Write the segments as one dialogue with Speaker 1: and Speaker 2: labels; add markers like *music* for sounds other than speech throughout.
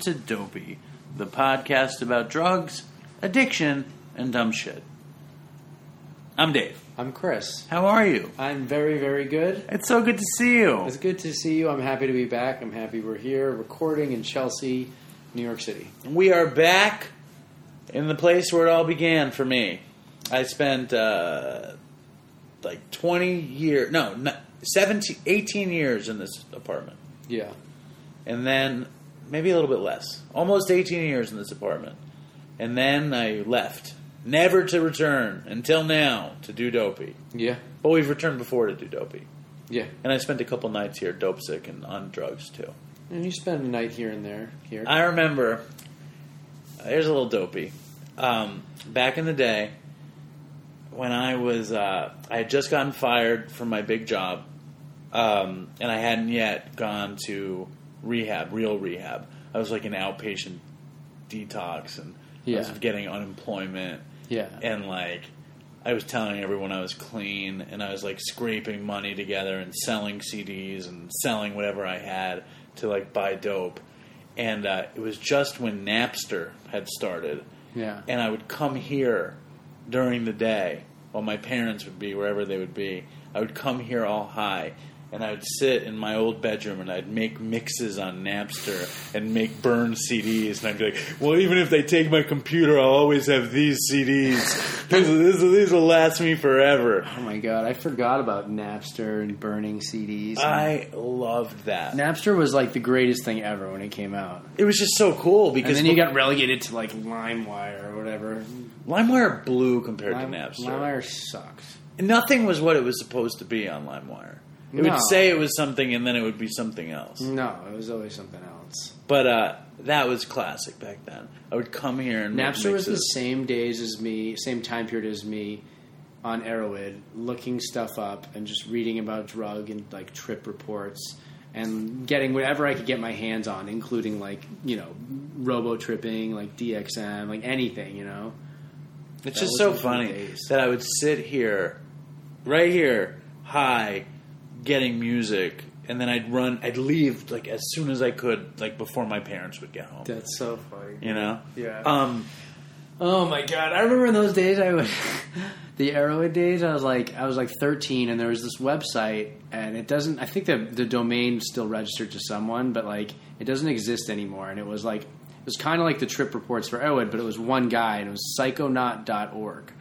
Speaker 1: to Dopey, the podcast about drugs, addiction, and dumb shit. I'm Dave.
Speaker 2: I'm Chris.
Speaker 1: How are you?
Speaker 2: I'm very, very good.
Speaker 1: It's so good to see you.
Speaker 2: It's good to see you. I'm happy to be back. I'm happy we're here recording in Chelsea, New York City.
Speaker 1: We are back in the place where it all began for me. I spent uh, like 20 years, no, no 17, 18 years in this apartment.
Speaker 2: Yeah.
Speaker 1: And then maybe a little bit less. Almost 18 years in this apartment. And then I left. Never to return until now to do Dopey.
Speaker 2: Yeah.
Speaker 1: But we've returned before to do Dopey.
Speaker 2: Yeah.
Speaker 1: And I spent a couple nights here dope sick and on drugs too.
Speaker 2: And you spend a night here and there. Here.
Speaker 1: I remember. Here's a little dopey. Um, back in the day, when I was, uh, I had just gotten fired from my big job, um, and I hadn't yet gone to rehab, real rehab. I was like an outpatient detox, and I was getting unemployment,
Speaker 2: yeah.
Speaker 1: and like I was telling everyone I was clean, and I was like scraping money together and selling CDs and selling whatever I had to like buy dope. And uh, it was just when Napster had started,
Speaker 2: yeah.
Speaker 1: and I would come here during the day while my parents would be wherever they would be. I would come here all high. And I would sit in my old bedroom and I'd make mixes on Napster and make burn CDs. And I'd be like, well, even if they take my computer, I'll always have these CDs. These, these, these will last me forever.
Speaker 2: oh my god, I forgot about Napster and burning CDs.
Speaker 1: I loved that.
Speaker 2: Napster was like the greatest thing ever when it came out.
Speaker 1: It was just so cool
Speaker 2: And
Speaker 1: because
Speaker 2: then you got relegated to like LimeWire or whatever.
Speaker 1: LimeWire blew compared
Speaker 2: Lime,
Speaker 1: to Napster.
Speaker 2: LimeWire sucks.
Speaker 1: Nothing was what it was supposed to be on LimeWire. It
Speaker 2: No.
Speaker 1: would say it was something and then it would be something else.
Speaker 2: No, it was always something else.
Speaker 1: But uh, that was classic back then. I would come here and
Speaker 2: Napster was the same days as me, same time period as me on Erowid, looking stuff up and just reading about drug and like trip reports and getting whatever I could get my hands on, including like, you know, robo tripping, like DXM, like anything, you know?
Speaker 1: It's
Speaker 2: that
Speaker 1: just so funny
Speaker 2: days.
Speaker 1: that I would sit here, right here, high, getting music, and then I'd run. I'd leave like as soon as I could, like before my parents would get home.
Speaker 2: That's so funny.
Speaker 1: You know?
Speaker 2: Yeah.
Speaker 1: Um,
Speaker 2: Oh my god! I remember in those days, I would *laughs* the Erowid days. I was like, I was like thirteen, and there was this website, and it doesn't. I think the the domain still registered to someone, but like it doesn't exist anymore. And it was like it was kind of like the trip reports for Erowid, but it was one guy, and it was psychonaut.org.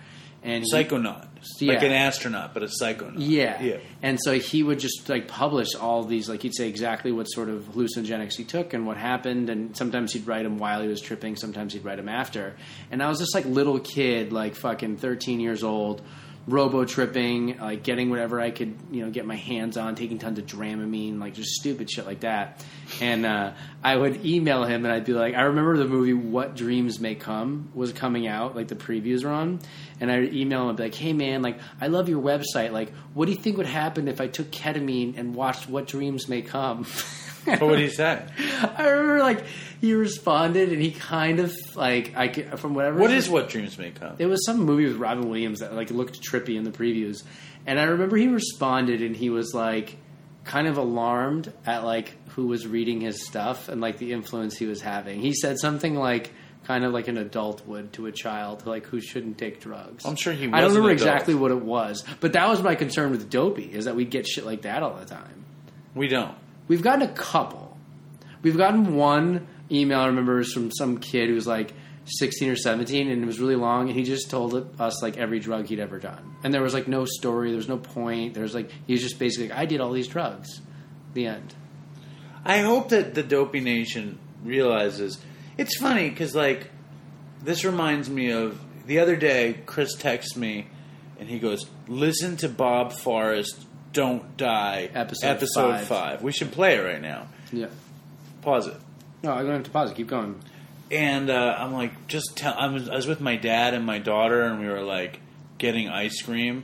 Speaker 2: And
Speaker 1: psychonaut,
Speaker 2: Yeah.
Speaker 1: like an astronaut, but a psychonaut.
Speaker 2: yeah.
Speaker 1: yeah.
Speaker 2: And so he would just like publish all these, like he'd say exactly what sort of hallucinogenics he took and what happened. And sometimes he'd write them while he was tripping, sometimes he'd write them after. And I was just like little kid, like fucking 13 years old, robo tripping, like getting whatever I could, you know, get my hands on, taking tons of Dramamine, like just stupid shit like that. And uh, I would email him and I'd be like, I remember the movie What Dreams May Come was coming out, like the previews were on. And I'd email him and be like, hey man, like, I love your website. Like, what do you think would happen if I took ketamine and watched What Dreams May Come? *laughs*
Speaker 1: What would he say?
Speaker 2: I remember like he responded and he kind of like I from whatever
Speaker 1: What is what dreams may come?
Speaker 2: it was some movie with Robin Williams that like looked trippy in the previews, and I remember he responded and he was like kind of alarmed at like who was reading his stuff and like the influence he was having. He said something like kind of like an adult would to a child, like who shouldn't take drugs.
Speaker 1: I'm sure he
Speaker 2: I don't remember exactly what it was, but that was my concern with Dopey is that we get shit like that all the time.
Speaker 1: We don't.
Speaker 2: We've gotten a couple. We've gotten one email I remember was from some kid who was like 16 or 17 and it was really long and he just told us like every drug he'd ever done. And there was like no story, there was no point. There was like he was just basically like I did all these drugs. The end.
Speaker 1: I hope that the Dopey Nation realizes. It's funny because, like, this reminds me of the other day. Chris texts me, and he goes, "Listen to Bob Forrest, Don't Die,
Speaker 2: Episode
Speaker 1: episode
Speaker 2: five.
Speaker 1: five. We should play it right now.
Speaker 2: Yeah.
Speaker 1: Pause it."
Speaker 2: No, I don't have to pause it. Keep going.
Speaker 1: And uh, I'm like, just tell. I was, I was with my dad and my daughter, and we were like getting ice cream,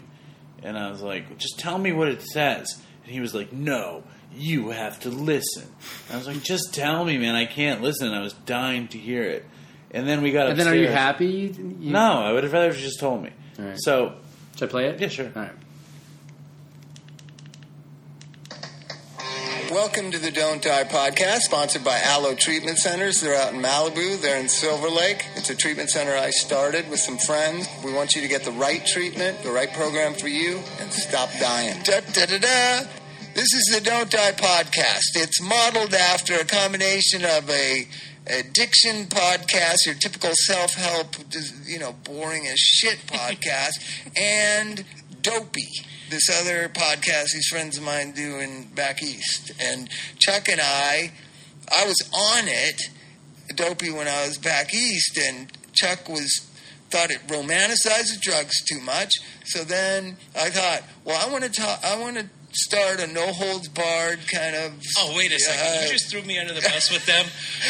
Speaker 1: and I was like, just tell me what it says. And he was like, no, you have to listen. And I was like, just tell me, man, I can't listen. I was dying to hear it. And then we got
Speaker 2: And then are you happy? You, you-
Speaker 1: No, I would have rather you just told me.
Speaker 2: All right.
Speaker 1: So
Speaker 2: Should I play it?
Speaker 1: Yeah, sure.
Speaker 2: All right.
Speaker 3: Welcome to the Don't Die podcast, sponsored by Alo Treatment Centers. They're out in Malibu. They're in Silver Lake. It's a treatment center I started with some friends. We want you to get the right treatment, the right program for you, and stop dying. Da da da da. This is the Don't Die podcast. It's modeled after a combination of a addiction podcast, your typical self-help, you know, boring as shit *laughs* podcast, and Dopey this other podcast these friends of mine do in back east. And Chuck and I, I was on it, dopey when I was back east, and Chuck was thought it romanticized drugs too much. So then I thought, well, I want to talk. I want to start a no holds barred kind of.
Speaker 4: Oh wait a second!
Speaker 3: uh,
Speaker 4: you just threw me under the bus with them.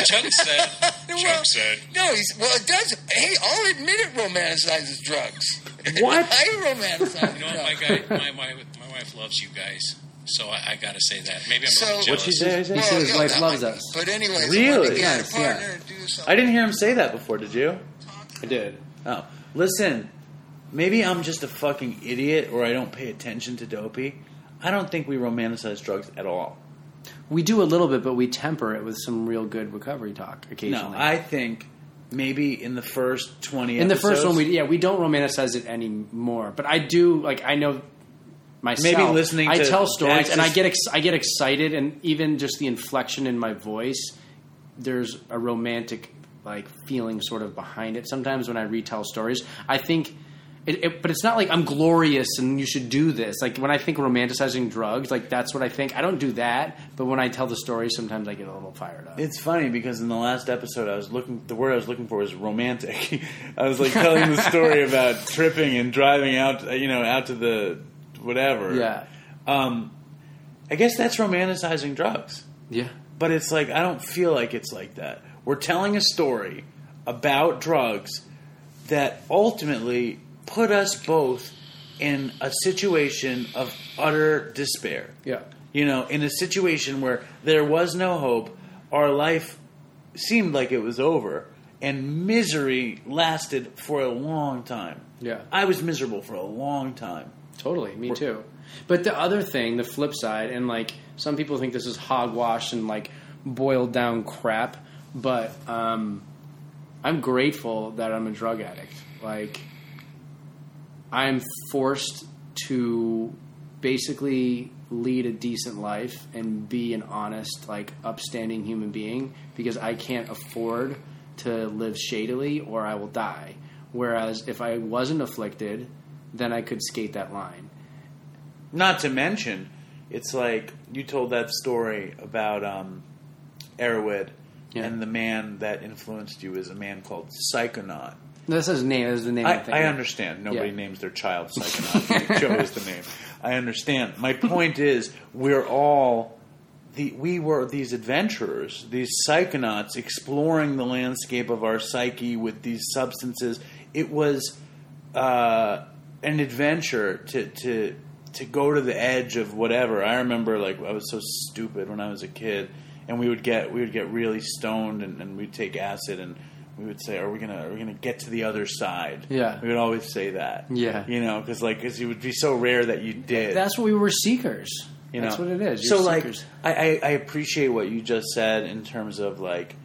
Speaker 4: Chuck said. *laughs*
Speaker 3: well,
Speaker 4: Chuck said.
Speaker 3: No, he's well. It does. Hey, I'll admit it romanticizes drugs.
Speaker 1: What? *laughs*
Speaker 3: I romanticize
Speaker 4: You know what, my guy, my, my my wife loves you guys, so I, I got to say that. Maybe I'm
Speaker 3: So-
Speaker 4: a little
Speaker 3: What'd
Speaker 1: she
Speaker 4: jealous.
Speaker 1: say?
Speaker 2: He said his
Speaker 3: yeah,
Speaker 2: wife loves us.
Speaker 3: But anyway,
Speaker 1: Really?
Speaker 3: I wanted to get
Speaker 2: Yes, yeah.
Speaker 3: and do.
Speaker 1: I didn't hear him say that before. Did you?
Speaker 2: I did.
Speaker 1: Oh, listen. Maybe I'm just a fucking idiot, or I don't pay attention to dopey. I don't think we romanticize drugs at all.
Speaker 2: We do a little bit, but we temper it with some real good recovery talk occasionally. No.
Speaker 1: I think maybe in the first twenty.
Speaker 2: in the first one, we yeah we don't romanticize it anymore. But I do like I know myself.
Speaker 1: Maybe listening
Speaker 2: I tell stories and I get ex- I get excited, and even just the inflection in my voice, there's a romantic like feeling sort of behind it. Sometimes when I retell stories, I think. It, it, but it's not like I'm glorious and you should do this. Like when I think romanticizing drugs, like that's what I think. I don't do that, but when I tell the story, sometimes I get a little fired up.
Speaker 1: It's funny because in the last episode, I was looking. The word I was looking for was romantic. *laughs* I was like telling the story *laughs* about tripping and driving out, you know, out to the whatever.
Speaker 2: yeah,
Speaker 1: Um, I guess that's romanticizing drugs.
Speaker 2: yeah,
Speaker 1: But it's like I don't feel like it's like that. We're telling a story about drugs that ultimately put us both in a situation of utter despair.
Speaker 2: yeah.
Speaker 1: You know, in a situation where there was no hope, our life seemed like it was over, and misery lasted for a long time.
Speaker 2: Yeah.
Speaker 1: I was miserable for a long time.
Speaker 2: Totally, me too. But the other thing, the flip side, and like some people think this is hogwash and like boiled down crap, but um, I'm grateful that I'm a drug addict. Like, I'm forced to basically lead a decent life and be an honest, like, upstanding human being because I can't afford to live shadily or I will die. Whereas if I wasn't afflicted, then I could skate that line.
Speaker 1: Not to mention, it's like you told that story about um,
Speaker 2: Yeah.
Speaker 1: and the man that influenced you is a man called Psychonaut.
Speaker 2: No, That's his name. That's the name.
Speaker 1: I, I understand. Nobody
Speaker 2: Yeah.
Speaker 1: names their child Psychonaut. They chose the name. I understand. My point is, we're all the we were these adventurers, these psychonauts exploring the landscape of our psyche with these substances. It was uh, an adventure to to to go to the edge of whatever. I remember, like I was so stupid when I was a kid, and we would get we would get really stoned, and, and we'd take acid, and we would say, "Are we gonna are we gonna get to the other side?"
Speaker 2: Yeah.
Speaker 1: we would always say that.
Speaker 2: Yeah.
Speaker 1: you know, because like cause it would be so rare that you did.
Speaker 2: That's what we were seekers.
Speaker 1: You
Speaker 2: That's what it is.
Speaker 1: so
Speaker 2: You're
Speaker 1: like,
Speaker 2: seekers.
Speaker 1: I, I, I appreciate what you just said in terms of like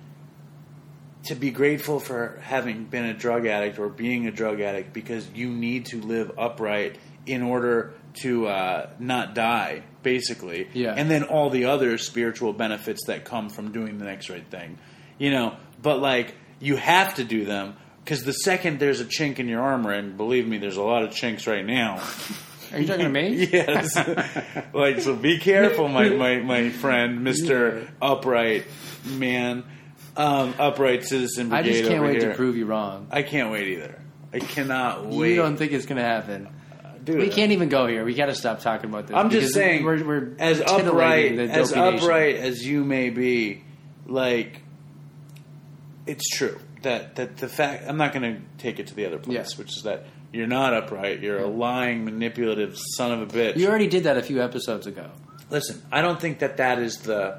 Speaker 1: to be grateful for having been a drug addict or being a drug addict because you need to live upright in order to uh, not die, basically.
Speaker 2: Yeah.
Speaker 1: And then all the other spiritual benefits that come from doing the next right thing, you know. But like, you have to do them because the second there's a chink in your armor, and believe me, there's a lot of chinks right now.
Speaker 2: Are you talking to me? *laughs*
Speaker 1: Yes. like, so be careful, my, my, my friend, Mr. Upright Man. Um, upright Citizen
Speaker 2: I just can't wait
Speaker 1: here.
Speaker 2: to prove you wrong.
Speaker 1: I can't wait either. I cannot wait.
Speaker 2: You don't think it's going to happen?
Speaker 1: Dude,
Speaker 2: We can't even go here. We got to stop talking about this.
Speaker 1: I'm just saying,
Speaker 2: we're, we're
Speaker 1: as upright as
Speaker 2: Nation.
Speaker 1: upright as you may be, like it's true that that the fact I'm not going to take it to the other place,
Speaker 2: Yeah.
Speaker 1: which is that you're not upright. You're a lying, manipulative son of a bitch.
Speaker 2: You already did that a few episodes ago.
Speaker 1: Listen, I don't think that that is the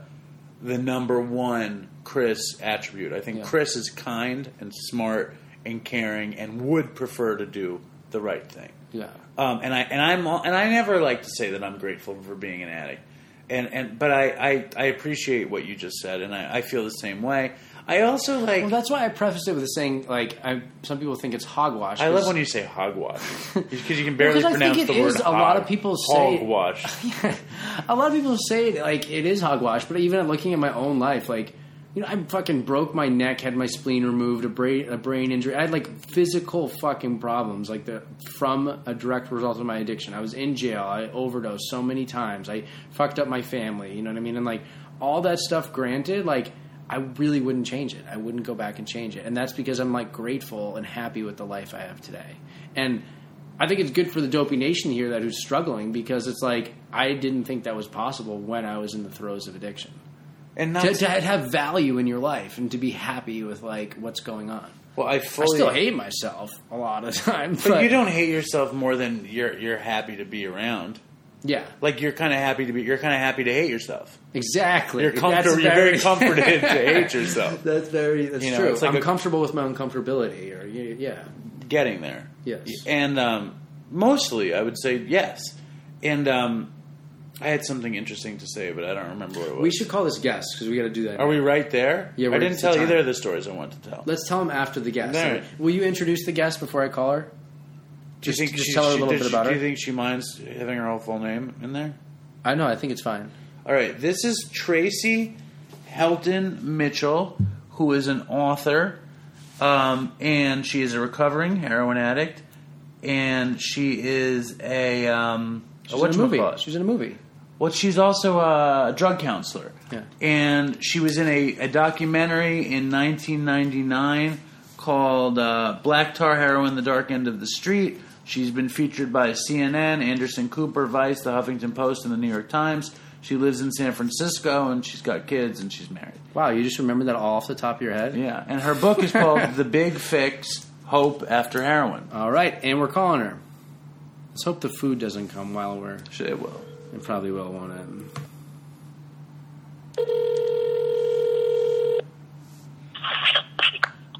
Speaker 1: the number one Chris attribute. I think
Speaker 2: Yeah.
Speaker 1: Chris is kind and smart and caring and would prefer to do the right thing.
Speaker 2: Yeah.
Speaker 1: Um, and I and I'm all- and I never like to say that I'm grateful for being an addict. and and but I, I I appreciate what you just said, and I, I feel the same way. I also like.
Speaker 2: Well, that's why I prefaced it with a saying like I, some people think it's hogwash.
Speaker 1: I love when you say hogwash *laughs* because you can barely
Speaker 2: Well, 'cause I
Speaker 1: pronounce
Speaker 2: think
Speaker 1: the
Speaker 2: it
Speaker 1: word.
Speaker 2: is. A lot of people say-
Speaker 1: hogwash. *laughs*
Speaker 2: a lot of people say like it is hogwash, but even looking at my own life, like you know, I fucking broke my neck, had my spleen removed, a brain a brain injury. I had like physical fucking problems, like the from a direct result of my addiction. I was in jail. I overdosed so many times. I fucked up my family. You know what I mean? And like all that stuff. Granted, like. I really wouldn't change it. I wouldn't go back and change it. And that's because I'm like grateful and happy with the life I have today. And I think it's good for the dopey nation here that who's struggling because it's like I didn't think that was possible when I was in the throes of addiction.
Speaker 1: And not
Speaker 2: To, to have value in your life and to be happy with like what's going on.
Speaker 1: well, I
Speaker 2: I still hate myself a lot of *laughs* times,
Speaker 1: but you don't hate yourself more than you're you're happy to be around.
Speaker 2: Yeah,
Speaker 1: Like you're kind of happy to be. You're kind of happy to hate yourself.
Speaker 2: exactly.
Speaker 1: You're
Speaker 2: That's
Speaker 1: comfortable. You're very *laughs* comforted to hate yourself. *laughs*
Speaker 2: That's very. That's
Speaker 1: You know,
Speaker 2: true.
Speaker 1: it's like
Speaker 2: I'm
Speaker 1: a-
Speaker 2: comfortable with my uncomfortability, or yeah,
Speaker 1: Getting there.
Speaker 2: Yes.
Speaker 1: And um, mostly, I would say yes. And um, I had something interesting to say, but I don't remember what it was.
Speaker 2: we should call this guest because we got to do that.
Speaker 1: Are we right there?
Speaker 2: Yeah,
Speaker 1: I
Speaker 2: we're
Speaker 1: didn't tell
Speaker 2: the time.
Speaker 1: either of the stories I want to tell.
Speaker 2: Let's tell them after the guest.
Speaker 1: All right.
Speaker 2: Will you introduce the guest before I call her?
Speaker 1: Do you
Speaker 2: Just-
Speaker 1: think
Speaker 2: just
Speaker 1: she,
Speaker 2: tell her a little bit
Speaker 1: she-
Speaker 2: about
Speaker 1: Do
Speaker 2: her.
Speaker 1: you think she minds having her whole full name in there?
Speaker 2: I know. I think it's fine.
Speaker 1: All right, this is Tracey Helton Mitchell, who is an author, um, and she is a recovering heroin addict, and she is a um,
Speaker 2: She's in a movie.
Speaker 1: whatchamacallit?
Speaker 2: She in a movie.
Speaker 1: Well, she's also a drug counselor.
Speaker 2: Yeah.
Speaker 1: And she was in a, a documentary in 1999 called uh, Black Tar Heroin, The Dark End of the Street. She's been featured by CNN, Anderson Cooper, Vice, The Huffington Post, and The New York Times. She lives in San Francisco, and she's got kids, and she's married.
Speaker 2: Wow, you just remembered that all off the top of your head?
Speaker 1: Yeah. And her book is called *laughs* The Big Fix Hope After Heroin.
Speaker 2: All right, and we're calling her. Let's hope the food doesn't come while we're.
Speaker 1: It will.
Speaker 2: It probably will, won't it?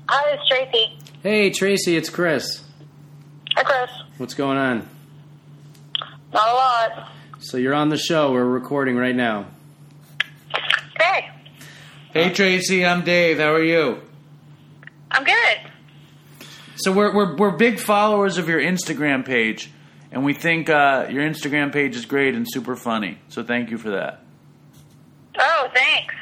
Speaker 5: Hi, it's Tracey.
Speaker 2: Hey, Tracey, it's Chris.
Speaker 5: Hi, Chris.
Speaker 2: What's going on?
Speaker 5: Not a lot.
Speaker 2: So you're on the show. We're recording right now.
Speaker 5: Hey,
Speaker 1: Hey, Tracey, I'm Dave. How are you?
Speaker 5: I'm good.
Speaker 1: So we're we're we're big followers of your Instagram page, and we think uh, your Instagram page is great and super funny. So thank you for that.
Speaker 5: Oh, thanks.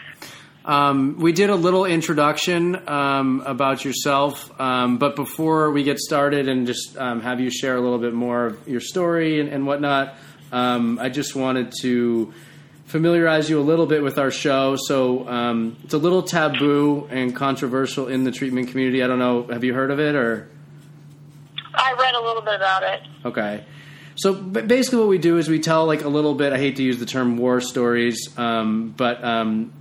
Speaker 2: Um, we did a little introduction um, about yourself, um, but before we get started and just um, have you share a little bit more of your story and, and whatnot, um, I just wanted to familiarize you a little bit with our show. So um, it's a little taboo and controversial in the treatment community. I don't know. Have you heard of it or?
Speaker 5: I read a little bit about it.
Speaker 2: Okay. So basically, what we do is we tell like a little bit. I hate to use the term war stories, um, but um,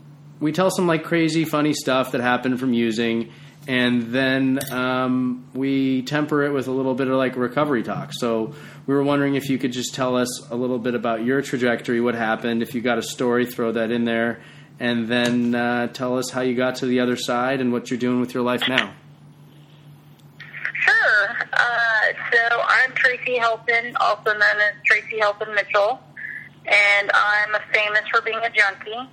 Speaker 2: we tell some like crazy, funny stuff that happened from using, and then um, we temper it with a little bit of like recovery talk. So we were wondering if you could just tell us a little bit about your trajectory, what happened. If you got a story, throw that in there, and then uh, tell us how you got to the other side and what you're doing with your life now.
Speaker 5: Sure. Uh, so I'm Tracey Helton, also known as Tracey Helton Mitchell, and I'm famous for being a junkie.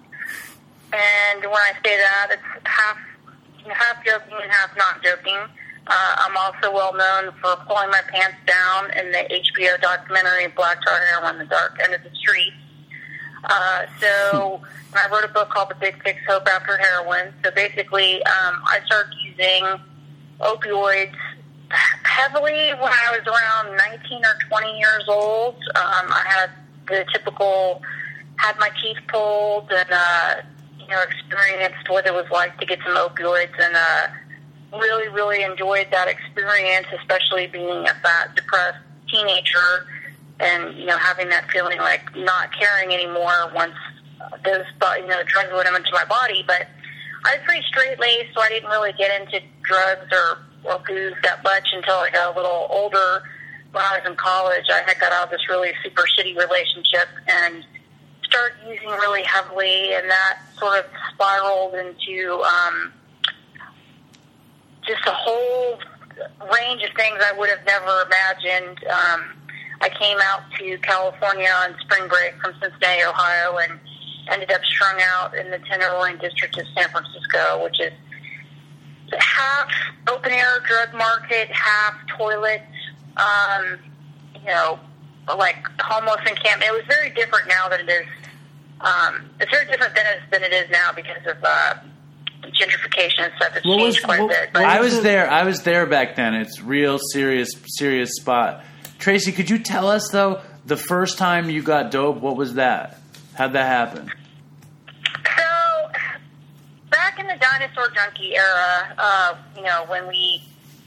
Speaker 5: And when I say that, it's half half joking and half not joking. Uh, I'm also well known for pulling my pants down in the HBO documentary Black Tar Heroin, The Dark End of the Street. Uh, so I wrote a book called The Big Fix Hope After Heroin. So basically, um, I started using opioids heavily when I was around 19 or 20 years old. Um, I had the typical, had my teeth pulled and, uh, you know, experienced what it was like to get some opioids and, uh, really, really enjoyed that experience, especially being a fat, depressed teenager and, you know, having that feeling like not caring anymore once those, you know, drugs went into my body. But I was pretty straight laced, so I didn't really get into drugs or, or booze that much until I got a little older. When I was in college, I had got out of this really super shitty relationship and started using really heavily, and that sort of spiraled into um, just a whole range of things I would have never imagined. Um, I came out to California on spring break from Cincinnati, Ohio, and ended up strung out in the Tenderloin district of San Francisco, which is half open air drug market, half toilet. Um, you know, like homeless encampment. It was very different now than it is. Um, it's very different than it, than it is now because of uh, gentrification and stuff. It's
Speaker 2: What was-
Speaker 5: changed quite
Speaker 2: what-
Speaker 5: a bit. But
Speaker 1: I was there. I was there back then. It's real serious, serious spot. Tracey, could you tell us though the first time you got dope? What was that? How'd that happen?
Speaker 5: So, back in the dinosaur junkie era, uh, you know, when we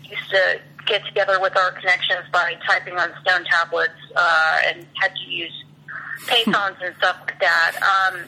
Speaker 5: used to get together with our connections by typing on stone tablets uh, and had to use payphones and stuff like that, um,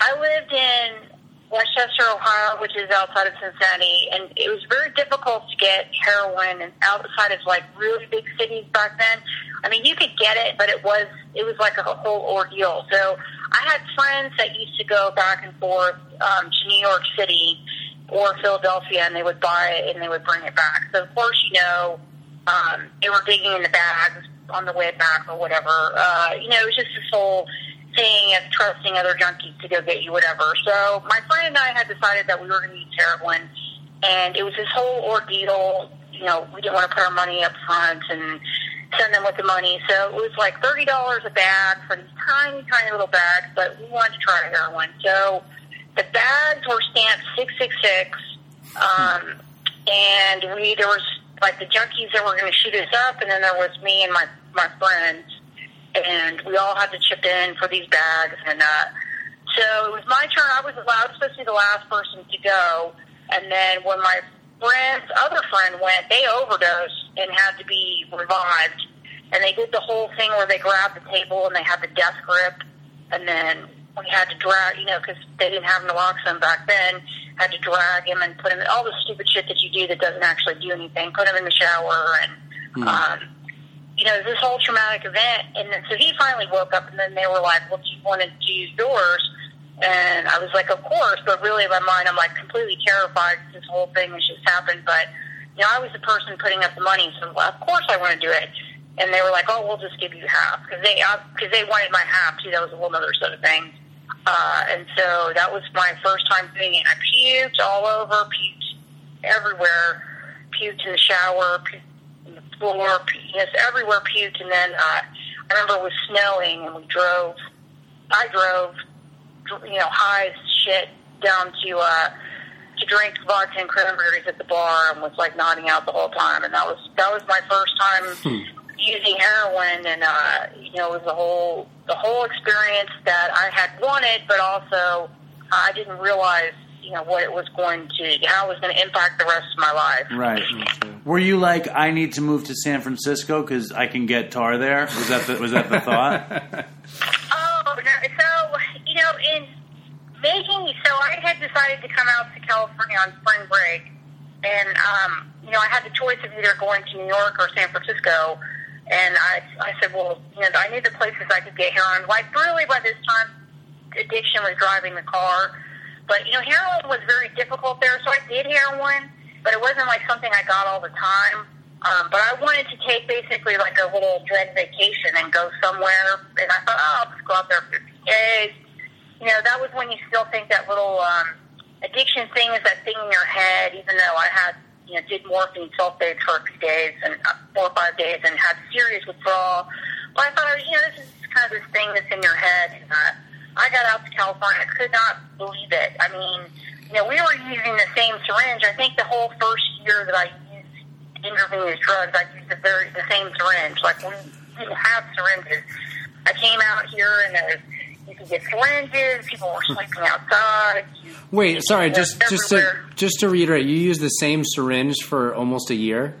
Speaker 5: I lived in Westchester, Ohio, which is outside of Cincinnati, and it was very difficult to get heroin and outside of like really big cities back then. I mean, you could get it, but it was it was like a whole ordeal. So I had friends that used to go back and forth um, to New York City or Philadelphia, and they would buy it and they would bring it back. So of course, you know, um, they were digging in the bags on the way back or whatever. Uh, you know, it was just this whole thing of trusting other junkies to go get you whatever. So my friend and I had decided that we were going to use heroin, and it was this whole ordeal. You know, we didn't want to put our money up front and send them with the money. So it was like thirty dollars a bag for these tiny, tiny little bags, but we wanted to try heroin. So the bags were stamped six six six, um, and we there was like the junkies that were going to shoot us up, and then there was me and my my friends, and we all had to chip in for these bags, and uh, so it was my turn. I was allowed, supposed to be the last person to go, and then when my friend's other friend went, they overdosed and had to be revived. And they did the whole thing where they grabbed the table and they had the death grip, and then we had to drag, you know, because they didn't have naloxone back then. Had to drag him and put him in all the stupid shit that you do that doesn't actually do anything. Put him in the shower and, um, you know, this whole traumatic event. And then, so he finally woke up, and then they were like, "Well, do you want to use yours?" And I was like, "Of course," but really in my mind, I'm like completely terrified. This whole thing has just happened, but you know, I was the person putting up the money, so well, of course I want to do it. And they were like, "Oh, we'll just give you half," because they because they wanted my half too. That was a whole other set of things. Uh, and so that was my first time doing it. I puked all over, puked everywhere, puked in the shower, puked on the floor, puked, just everywhere puked. And then uh, I remember it was snowing, and we drove. I drove, you know, high as shit down to uh, to drink vodka and cranberries at the bar, and was like nodding out the whole time. And that was that was my first time using heroin, and uh, you know, it was the whole the whole experience that I had wanted, but also I didn't realize, you know, what it was going to, how it was going to impact the rest of my life.
Speaker 1: Right. Were you like, I need to move to San Francisco because I can get tar there? Was that the, was that the *laughs* thought?
Speaker 5: Oh, no, so you know, in making, so I had decided to come out to California on spring break, and um, you know, I had the choice of either going to New York or San Francisco, and I, I said, well, you know, I knew the places I could get heroin. Like, really, by this time, addiction was driving the car, but you know, heroin was very difficult there, so I did heroin, but it wasn't like something I got all the time. Um, but I wanted to take basically like a little dread vacation and go somewhere. And I thought, oh, I'll just go out there for 50 days. You know, that was when you still think that little um, addiction thing is that thing in your head, even though I had, you know, did morphine sulfates for a few days and uh, four or five days and had serious withdrawal. But I thought, you know, this is kind of this thing that's in your head. Uh, I got out to California. I could not believe it. I mean, you know, we were using the same syringe. I think the whole first year that I used intravenous drugs, I used the very the same syringe. Like we didn't have syringes. I came out here and there was, you could get syringes. People were sleeping outside. You,
Speaker 2: Wait, sorry, just just to just to reiterate, you used the same syringe for almost a year.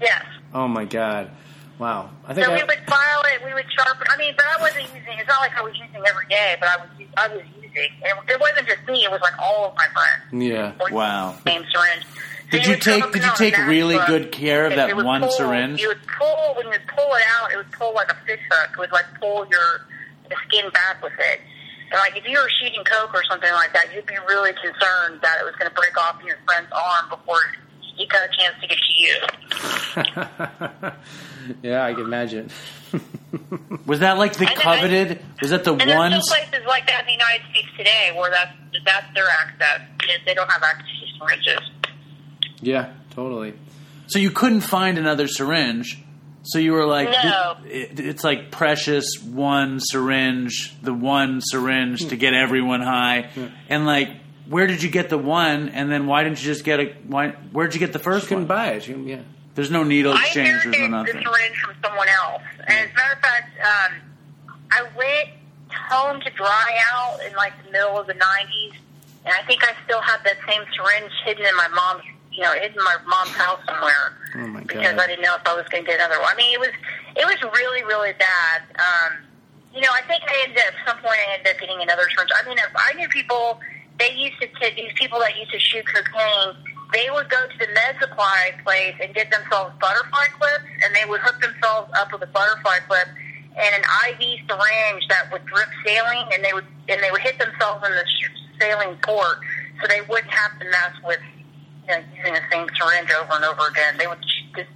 Speaker 5: yes.
Speaker 2: Oh my god! Wow, I think
Speaker 5: So
Speaker 2: I,
Speaker 5: we would file it. We would sharpen. I mean, but I wasn't using. It's not like I was using every day, but I was. I was using. And it wasn't just me. It was like all of my friends.
Speaker 2: yeah.
Speaker 1: Wow.
Speaker 5: Same syringe. So
Speaker 1: Did you
Speaker 5: would
Speaker 1: take- did you take really
Speaker 5: MacBook,
Speaker 1: good care of that one
Speaker 5: pull,
Speaker 1: syringe?
Speaker 5: You would pull when you would pull it out. It would pull like a fish hook. It would like pull your the skin back with it. And like if you were shooting coke or something like that, you'd be really concerned that it was going to break off in your friend's arm before he got a chance to get to you. *laughs*
Speaker 2: yeah, I can imagine. *laughs*
Speaker 1: Was that like the
Speaker 5: And-
Speaker 1: coveted? Was that the one
Speaker 5: And there's still places like that in the United States today where that's that's their access. is They don't have access to syringes.
Speaker 2: Yeah, totally.
Speaker 1: So you couldn't find another syringe. So you were like,
Speaker 5: No.
Speaker 1: it, it's like precious one syringe, the one syringe to get everyone high, and like, where did you get the one? And then why didn't you just get a? Why? Where'd you get the first
Speaker 2: Couldn't
Speaker 1: one?
Speaker 2: buy it. You- Yeah.
Speaker 1: There's no needle
Speaker 5: I
Speaker 1: exchange. There's
Speaker 5: inherited
Speaker 1: no
Speaker 5: the
Speaker 1: nothing.
Speaker 5: syringe from someone else. And as a matter of fact, um, I went home to dry out in like the middle of the 90s, and I think I still have that same syringe hidden in my mom's, you know, hidden in my mom's house somewhere.
Speaker 2: Oh my
Speaker 5: Because. I didn't know if I was going to get another one. I mean, it was it was really really bad. Um, you know, I think I ended up, at some point I ended up getting another syringe. I mean, I knew people. They used to, to these people that used to shoot cocaine. They would go to the med supply place and get themselves butterfly clips, and they would hook themselves up with a butterfly clip and an IV syringe that would drip saline, and they would and they would hit themselves in the sh- saline port, so they wouldn't have to mess with you know, using the same syringe over and over again. They would just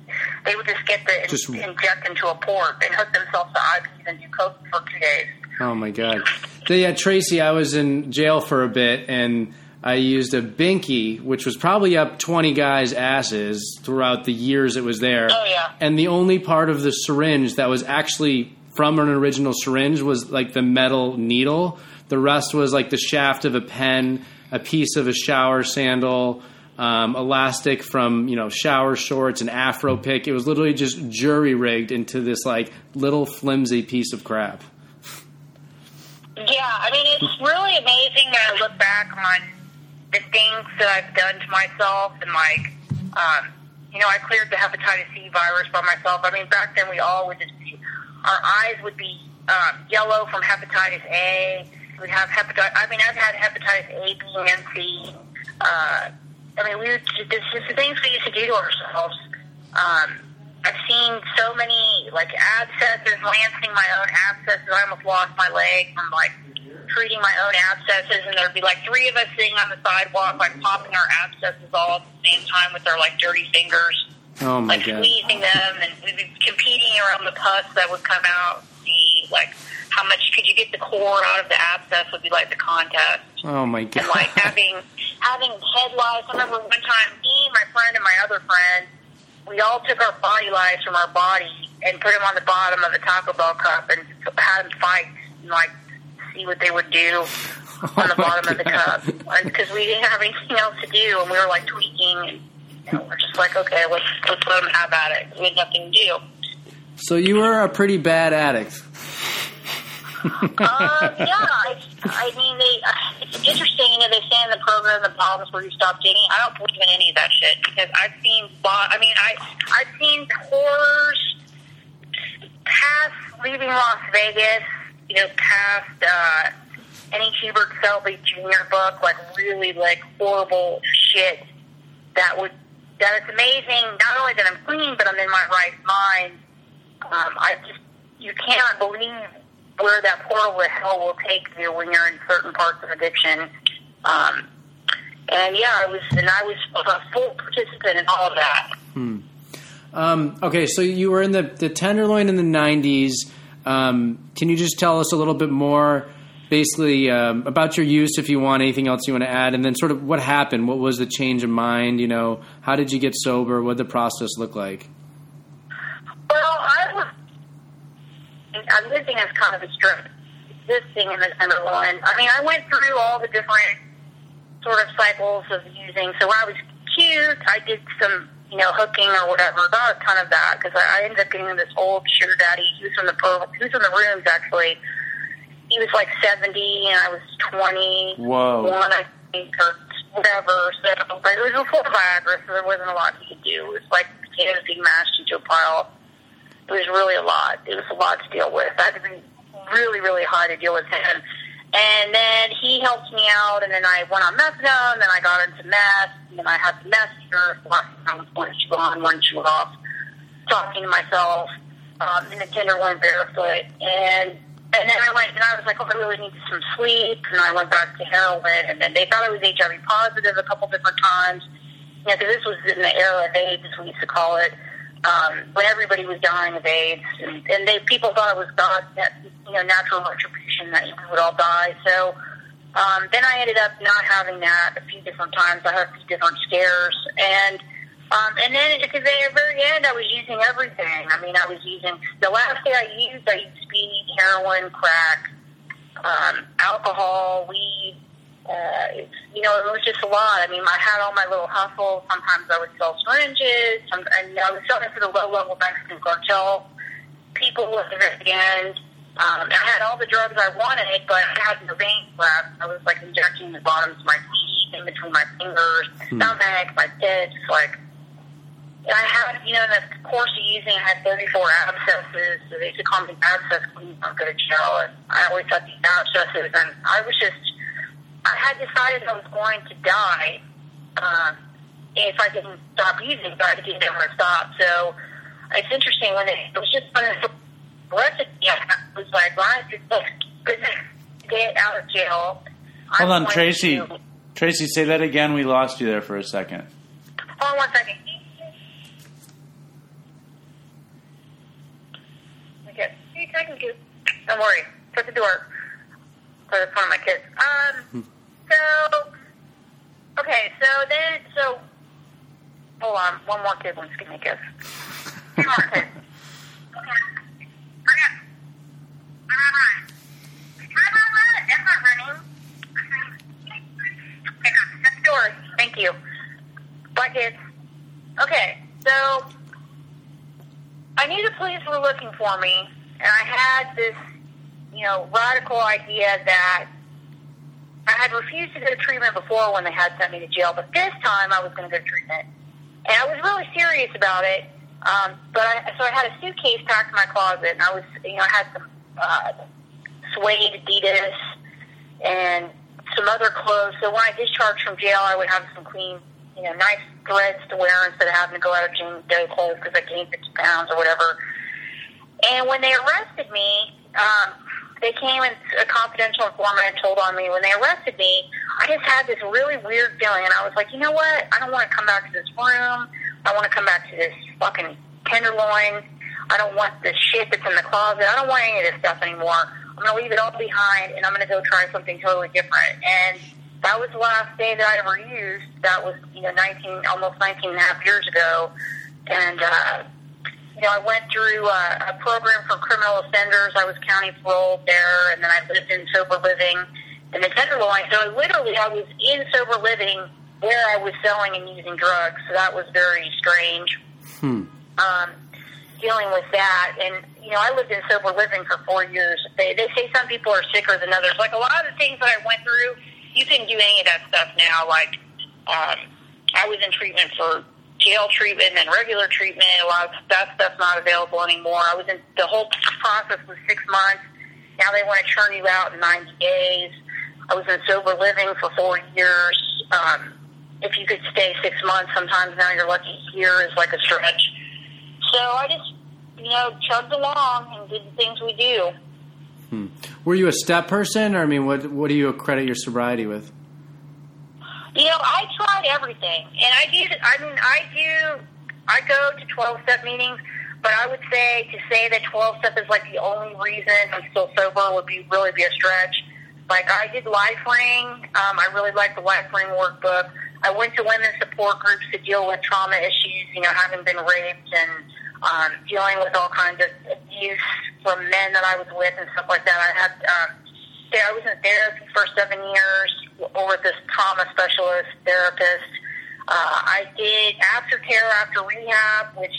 Speaker 5: they would just get the
Speaker 2: Just-
Speaker 5: inject into a port and hook themselves to IVs and do coke for two days.
Speaker 2: Oh my god. So, yeah, Tracey, I was in jail for a bit and I used a binky, which was probably up 20 guys' asses throughout the years it was there.
Speaker 5: Oh, yeah.
Speaker 2: And the only part of the syringe that was actually from an original syringe was like the metal needle. The rest was like the shaft of a pen, a piece of a shower sandal, um, elastic from you know shower shorts, and afro pick. It was literally just jury rigged into this like little flimsy piece of crap.
Speaker 5: Yeah, I mean, it's really amazing that I look back on the things that I've done to myself and like, um, you know, I cleared the hepatitis C virus by myself. I mean, back then we all would just, our eyes would be um, yellow from hepatitis A. We'd have hepatitis. I mean, I've had hepatitis A, B, and C. Uh, I mean, we would, this is the things we used to do to ourselves. Um, I've seen so many like abscesses, lancing my own abscesses. I almost lost my leg from like treating my own abscesses, and there'd be like three of us sitting on the sidewalk, like popping our abscesses all at the same time with our like dirty fingers,
Speaker 2: Oh my
Speaker 5: like
Speaker 2: god.
Speaker 5: squeezing them, and we'd be competing around the pus that would come out. See like how much could you get the core out of the abscess would be like the contest
Speaker 2: Oh my god.
Speaker 5: and like having having head lice. I remember one time, me, my friend, and my other friend, we all took our body lice from our body and put them on the bottom of a Taco Bell cup and had them fight and like see what they would do on the *laughs*
Speaker 2: Oh
Speaker 5: bottom of the cup because we didn't have anything else to do and we were like tweaking and you know, we're just like okay, let's let's let them have at it. We had nothing to do.
Speaker 2: So you were a pretty bad addict.
Speaker 5: Um, yeah, I, I mean, they. It's interesting. You know, they say in the program the bombs where you stop digging. I don't believe in any of that shit because I've seen. I mean, I I've seen horrors past leaving Las Vegas. You know, past uh, any Hubert Selby Jr. book, like really like horrible shit that would that it's amazing. Not only that I'm clean, but I'm in my right mind. Um, I just you cannot believe where that portal to hell will take you when you're in certain parts of addiction. Um, and yeah, I was and I was a full participant in all of that.
Speaker 2: Um, okay, so you were in the, the Tenderloin in the 90s. Um, can you just tell us a little bit more, basically, um, about your use, if you want, anything else you want to add, and then sort of what happened? What was the change of mind? You know, how did you get sober? What did the process look like?
Speaker 5: Well, I I'm living as kind of a strip existing in the Tenderloin. I mean, I went through all the different sort of cycles of using. So when I was cute, I did some, you know, hooking or whatever. Not a ton of that because I, I ended up getting this old sugar daddy. He was from the pro. He was from the rooms actually. He was like seventy, and I was twenty.
Speaker 1: Whoa.
Speaker 5: One, I think, or whatever. So, but it was before Viagra, so there wasn't a lot he could do. It was like potatoes being mashed into a pile. It was really a lot. It was a lot to deal with. I had to be really, really high to deal with him. And then he helped me out, and then I went on methadone, and then I got into meth, and then I had the meth here. One shoe on, one shoe off, talking to myself um, in the Tenderloin barefoot. And and then I went, and I was like, oh, I really need some sleep. And I went back to heroin, and then they thought I was HIV positive a couple different times. Yeah, because this was in the era AIDS, we used to call it. Um, when everybody was dying of AIDS, and, and they people thought it was God, that, you know, natural retribution that we would all die. So um, then I ended up not having that a few different times. I had a few different scares, and um, and then at the very end, I was using everything. I mean, I was using the last day I used, I used speed, heroin, crack, um, alcohol, weed. Uh, you know, it was just a lot. I mean, I had all my little hustles. Sometimes I would sell syringes, some, and I was selling for the low level Mexican cartel people at the very end. Um, I had all the drugs I wanted, but I had no veins left. I was like injecting the bottoms of my feet, in between my fingers, my stomach, my tits, like. And I had, you know, in the course of using, I had 34 abscesses. So they used to call me abscess queen. I'm go to jail, and I always had these abscesses, and I was just, I had decided I was going to die uh, if I didn't stop using, but I didn't ever stop. So it's interesting when it, it was just when it arrested me, I was like, well, I just look, get out of jail.
Speaker 1: Hold
Speaker 5: I'm
Speaker 1: on, Tracey.
Speaker 5: to-
Speaker 1: Tracey, say that again. We lost you there for a second.
Speaker 5: Hold on one second. Okay. Hey, thank you. Don't worry. Shut the door. So it's one of my kids. Um. So. Okay. So then. So. Hold on. One more kid wants to give me a kiss. Two more kids. *laughs* Okay. Hurry up. Run, run, run. Run, run, run. That's not running. Okay. Shut the door. Thank you. Kids. Okay, so I knew the police were looking for me, and I had this, you know, radical idea that I had refused to go to treatment before when they had sent me to jail, but this time I was going to go to treatment, and I was really serious about it. Um, but I, so I had a suitcase packed in my closet, and I was, you know, I had some uh, suede Adidas and some other clothes. So when I discharged from jail, I would have some clean, you know, nice threads to wear instead of having to go out of Jane Doe clothes because I gained 50 pounds or whatever. And when they arrested me, um, they came and a confidential informant told on me. When they arrested me, I just had this really weird feeling, and I was like, you know what? I don't want to come back to this room. I want to come back to this fucking tenderloin. I don't want this shit that's in the closet. I don't want any of this stuff anymore. I'm to leave it all behind, and I'm to go try something totally different. And that was the last day that I ever used. That was, you know, 19, almost 19 and a half years ago. And, uh, you know, I went through a, a program for criminal offenders. I was county paroled there, and then I lived in sober living in the Tenderloin. So literally, I was in sober living where I was selling and using drugs. So that was very strange. Um, dealing with that, and you know, I lived in sober living for four years. They they say some people are sicker than others. Like a lot of the things that I went through, you can do any of that stuff now. Like, um, I was in treatment for jail treatment and regular treatment. A lot of that stuff's not available anymore. I was in the whole process was six months. Now they want to churn you out in 90 days. I was in sober living for four years. Um, if you could stay six months, sometimes now you're lucky year is like a stretch. So I just, you know, chugged along and did the things we do.
Speaker 2: Were you a step person, or I mean, what what do you accredit your sobriety with?
Speaker 5: You know, I tried everything, and I do. I mean, I do. I go to twelve step meetings, but I would say to say that twelve step is like the only reason I'm still sober would be really be a stretch. Like I did LifeRing. Um, I really like the LifeRing workbook. I went to women's support groups to deal with trauma issues. You know, having been raped and um, dealing with all kinds of abuse from men that I was with and stuff like that. I had. Um, I was in therapy for seven years with this trauma specialist therapist. Uh, I did aftercare after rehab, which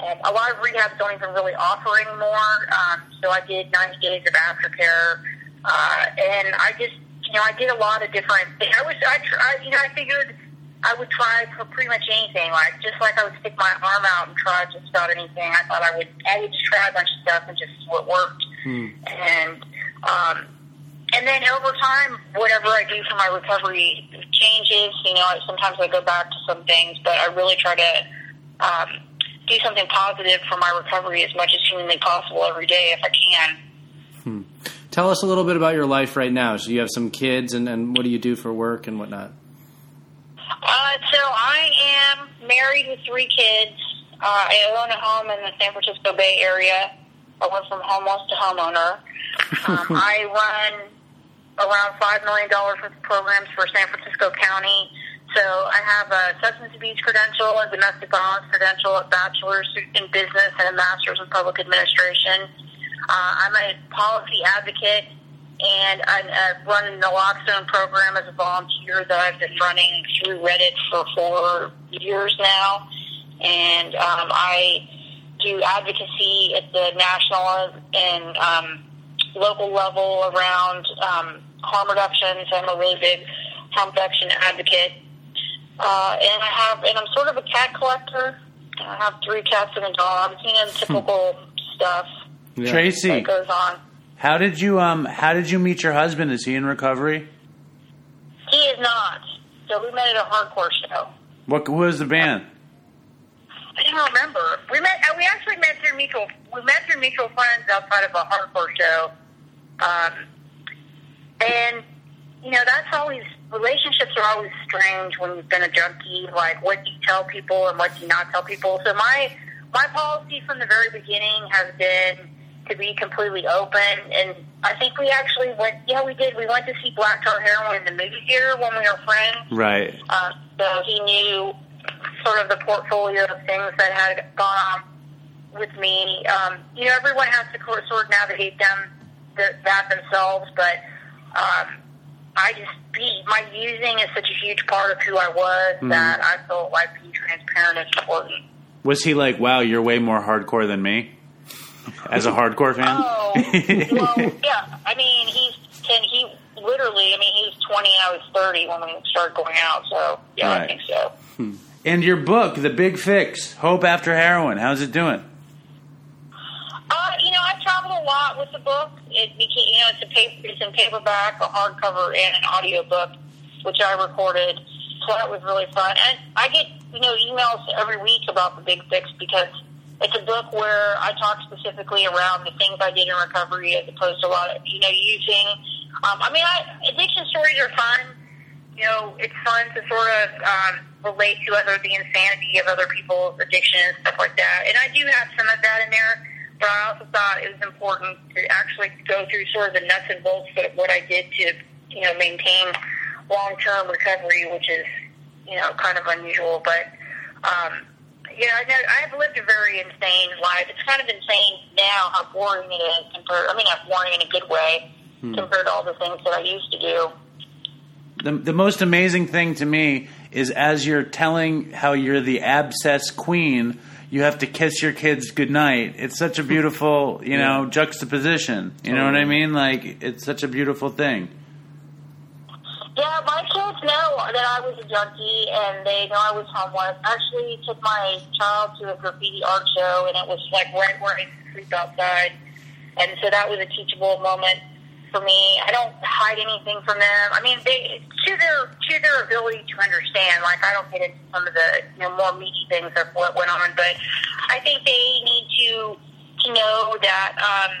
Speaker 5: um, a lot of rehabs don't even really offer anymore. Um, so I did 90 days of aftercare, uh, and I just, you know, I did a lot of different things. I was, I, I, you know, I figured I would try for pretty much anything. Like just like I would stick my arm out and try just about anything. I thought I would, I would just try a bunch of stuff and just see what worked. And um, and then over time, whatever I do for my recovery changes. You know, sometimes I go back to some things, but I really try to um, do something positive for my recovery as much as humanly possible every day if I can.
Speaker 2: Tell us a little bit about your life right now. So you have some kids, and, and what do you do for work and whatnot?
Speaker 5: Uh, so I am married with three kids. Uh, I own a home in the San Francisco Bay Area. I went from homeless to homeowner. *laughs* Um, I run around $5 million worth of programs for San Francisco County. So I have a substance abuse credential, a domestic violence credential, a bachelor's in business, and a master's in public administration. Uh, I'm a policy advocate, and I, I run the Naloxone program as a volunteer that I've been running through Reddit for four years now. And um, I do advocacy at the national and um, local level around um, harm reductions. I'm a really big harm reduction advocate. Uh, and I have, and I'm sort of a cat collector. I have three cats and a dog. You know, the typical stuff
Speaker 2: Yeah.
Speaker 1: Tracey,
Speaker 5: that goes on.
Speaker 1: how did you um how did you meet your husband? Is he in recovery?
Speaker 5: He is not. So we met at a hardcore show.
Speaker 1: What who was the band?
Speaker 5: I don't remember. We met. uh, We actually met through mutual. We met through mutual friends outside of a hardcore show. Um, and you know, that's always relationships are always strange when you've been a junkie. Like, what do you tell people and what do you not tell people? So my my policy from the very beginning has been to be completely open. And I think we actually went. Yeah, we did. We went to see Black Tar Heroin in the movie theater when we were friends.
Speaker 1: Right.
Speaker 5: Uh, so he knew sort of the portfolio of things that had gone on with me. Um, you know, everyone has to sort of navigate them th- that themselves, but um, I just be my using is such a huge part of who I was that I felt like being transparent is important.
Speaker 1: Was he like, wow, you're way more hardcore than me? As a hardcore fan?
Speaker 5: Oh, *laughs* well, yeah. I mean, he's ten. He literally. I mean, he was twenty. I was thirty when we started going out. So yeah,
Speaker 1: Right.
Speaker 5: I think so.
Speaker 1: and your book, The Big Fix, Hope After Heroin, how's it doing?
Speaker 5: You know, I've traveled a lot with the book. It became, you know, it's a paper, it's in paperback, a hardcover, and an audio book, which I recorded. So that was really fun. And I get, you know, emails every week about the Big Fix because it's a book where I talk specifically around the things I did in recovery as opposed to a lot of, you know, using. Um, I mean, I, addiction stories are fun. You know, it's fun to sort of um, relate to other the insanity of other people's addiction and stuff like that. And I do have some of that in there, but I also thought it was important to actually go through sort of the nuts and bolts of what I did to, you know, maintain long term recovery, which is, you know, kind of unusual. But um, yeah, I know I have lived a very insane life. It's kind of insane now how boring it is compared. I mean, not boring in a good way compared to all the things that I used to do.
Speaker 1: The, the most amazing thing to me is as you're telling how you're the abscess queen, you have to kiss your kids goodnight. It's such a beautiful, you know, juxtaposition. You know what I mean? Like, it's such a beautiful thing.
Speaker 5: Yeah, my kids know that I was a junkie, and they know I was homeless. Actually, took my child to a graffiti art show, and it was like right where I used to sleep outside, and so that was a teachable moment for me. I don't hide anything from them. I mean, they to their to their ability to understand. Like I don't get into some of the you know more meaty things of what went on, but I think they need to to know that um,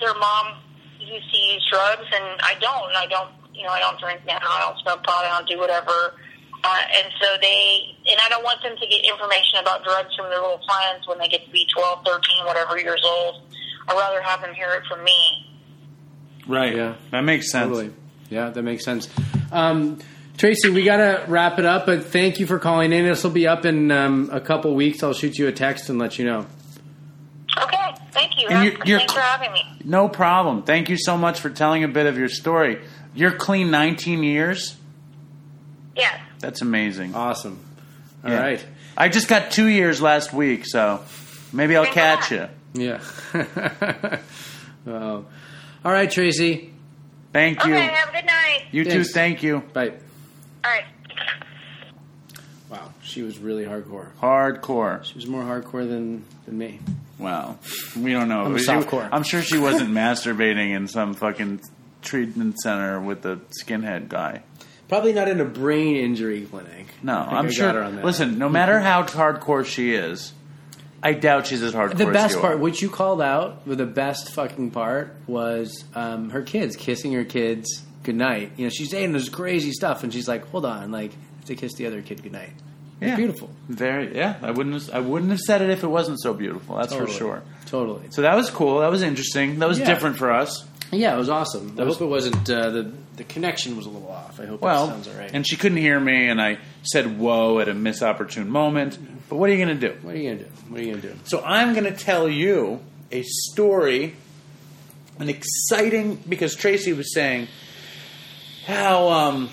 Speaker 5: their mom used to use drugs, and I don't. I don't. You know, I don't drink now. I don't smoke pot. I don't do whatever. Uh, and so they, and I don't want them to get information about drugs from their little friends when they get to be 12, 13, whatever years old. I'd rather have them hear it from me.
Speaker 1: Right.
Speaker 2: Yeah.
Speaker 1: That makes sense.
Speaker 2: Totally. Yeah, that makes sense. Um, Tracey, we got to wrap it up, but thank you for calling in. This will be up in um, a couple weeks. I'll shoot you a text and let you know.
Speaker 5: Okay, thank you.
Speaker 1: And you're- you're-
Speaker 5: Thanks for having me.
Speaker 1: No problem. Thank you so much for telling a bit of your story. You're clean 19 years?
Speaker 5: Yes.
Speaker 1: That's amazing.
Speaker 2: Awesome. All
Speaker 1: Yeah.
Speaker 2: right.
Speaker 1: I just got two years last week, so maybe I'll catch you.
Speaker 2: Yeah. *laughs* well, all right, Tracey.
Speaker 1: Thank you.
Speaker 5: Okay, have a good night.
Speaker 1: You too. Thank you.
Speaker 2: Bye.
Speaker 5: All right.
Speaker 2: Wow, she was really hardcore.
Speaker 1: Hardcore.
Speaker 2: She was more hardcore than, than me.
Speaker 1: Wow. We don't know.
Speaker 2: I'm a
Speaker 1: She-
Speaker 2: softcore.
Speaker 1: I'm sure she wasn't *laughs* masturbating in some fucking treatment center with the skinhead guy.
Speaker 2: Probably not in a brain injury clinic.
Speaker 1: No,
Speaker 2: I think
Speaker 1: I'm
Speaker 2: I got
Speaker 1: sure.
Speaker 2: her on that.
Speaker 1: Listen, no matter how hardcore she is, I doubt she's as hardcore.
Speaker 2: The
Speaker 1: as
Speaker 2: best
Speaker 1: you
Speaker 2: part,
Speaker 1: are.
Speaker 2: which you called out, the best fucking part was um, her kids kissing her kids goodnight. You know, she's saying this crazy stuff, and she's like, "Hold on, like, to kiss the other kid goodnight." It's
Speaker 1: Yeah.
Speaker 2: beautiful.
Speaker 1: Very, yeah. I wouldn't. Have, I wouldn't have said it if it wasn't so beautiful. That's
Speaker 2: Totally.
Speaker 1: for sure.
Speaker 2: Totally.
Speaker 1: So that was cool. That was interesting. That was
Speaker 2: Yeah.
Speaker 1: different for us.
Speaker 2: Yeah, it was awesome. I
Speaker 1: was-
Speaker 2: hope it wasn't uh, the the connection was a little off. I hope
Speaker 1: Well,
Speaker 2: it sounds all right.
Speaker 1: and she couldn't hear me, and I said "whoa" at a misopportune moment. But what are you going to do?
Speaker 2: what are you gonna do? What are you gonna do?
Speaker 1: So I'm going to tell you a story, an exciting because Tracey was saying how um,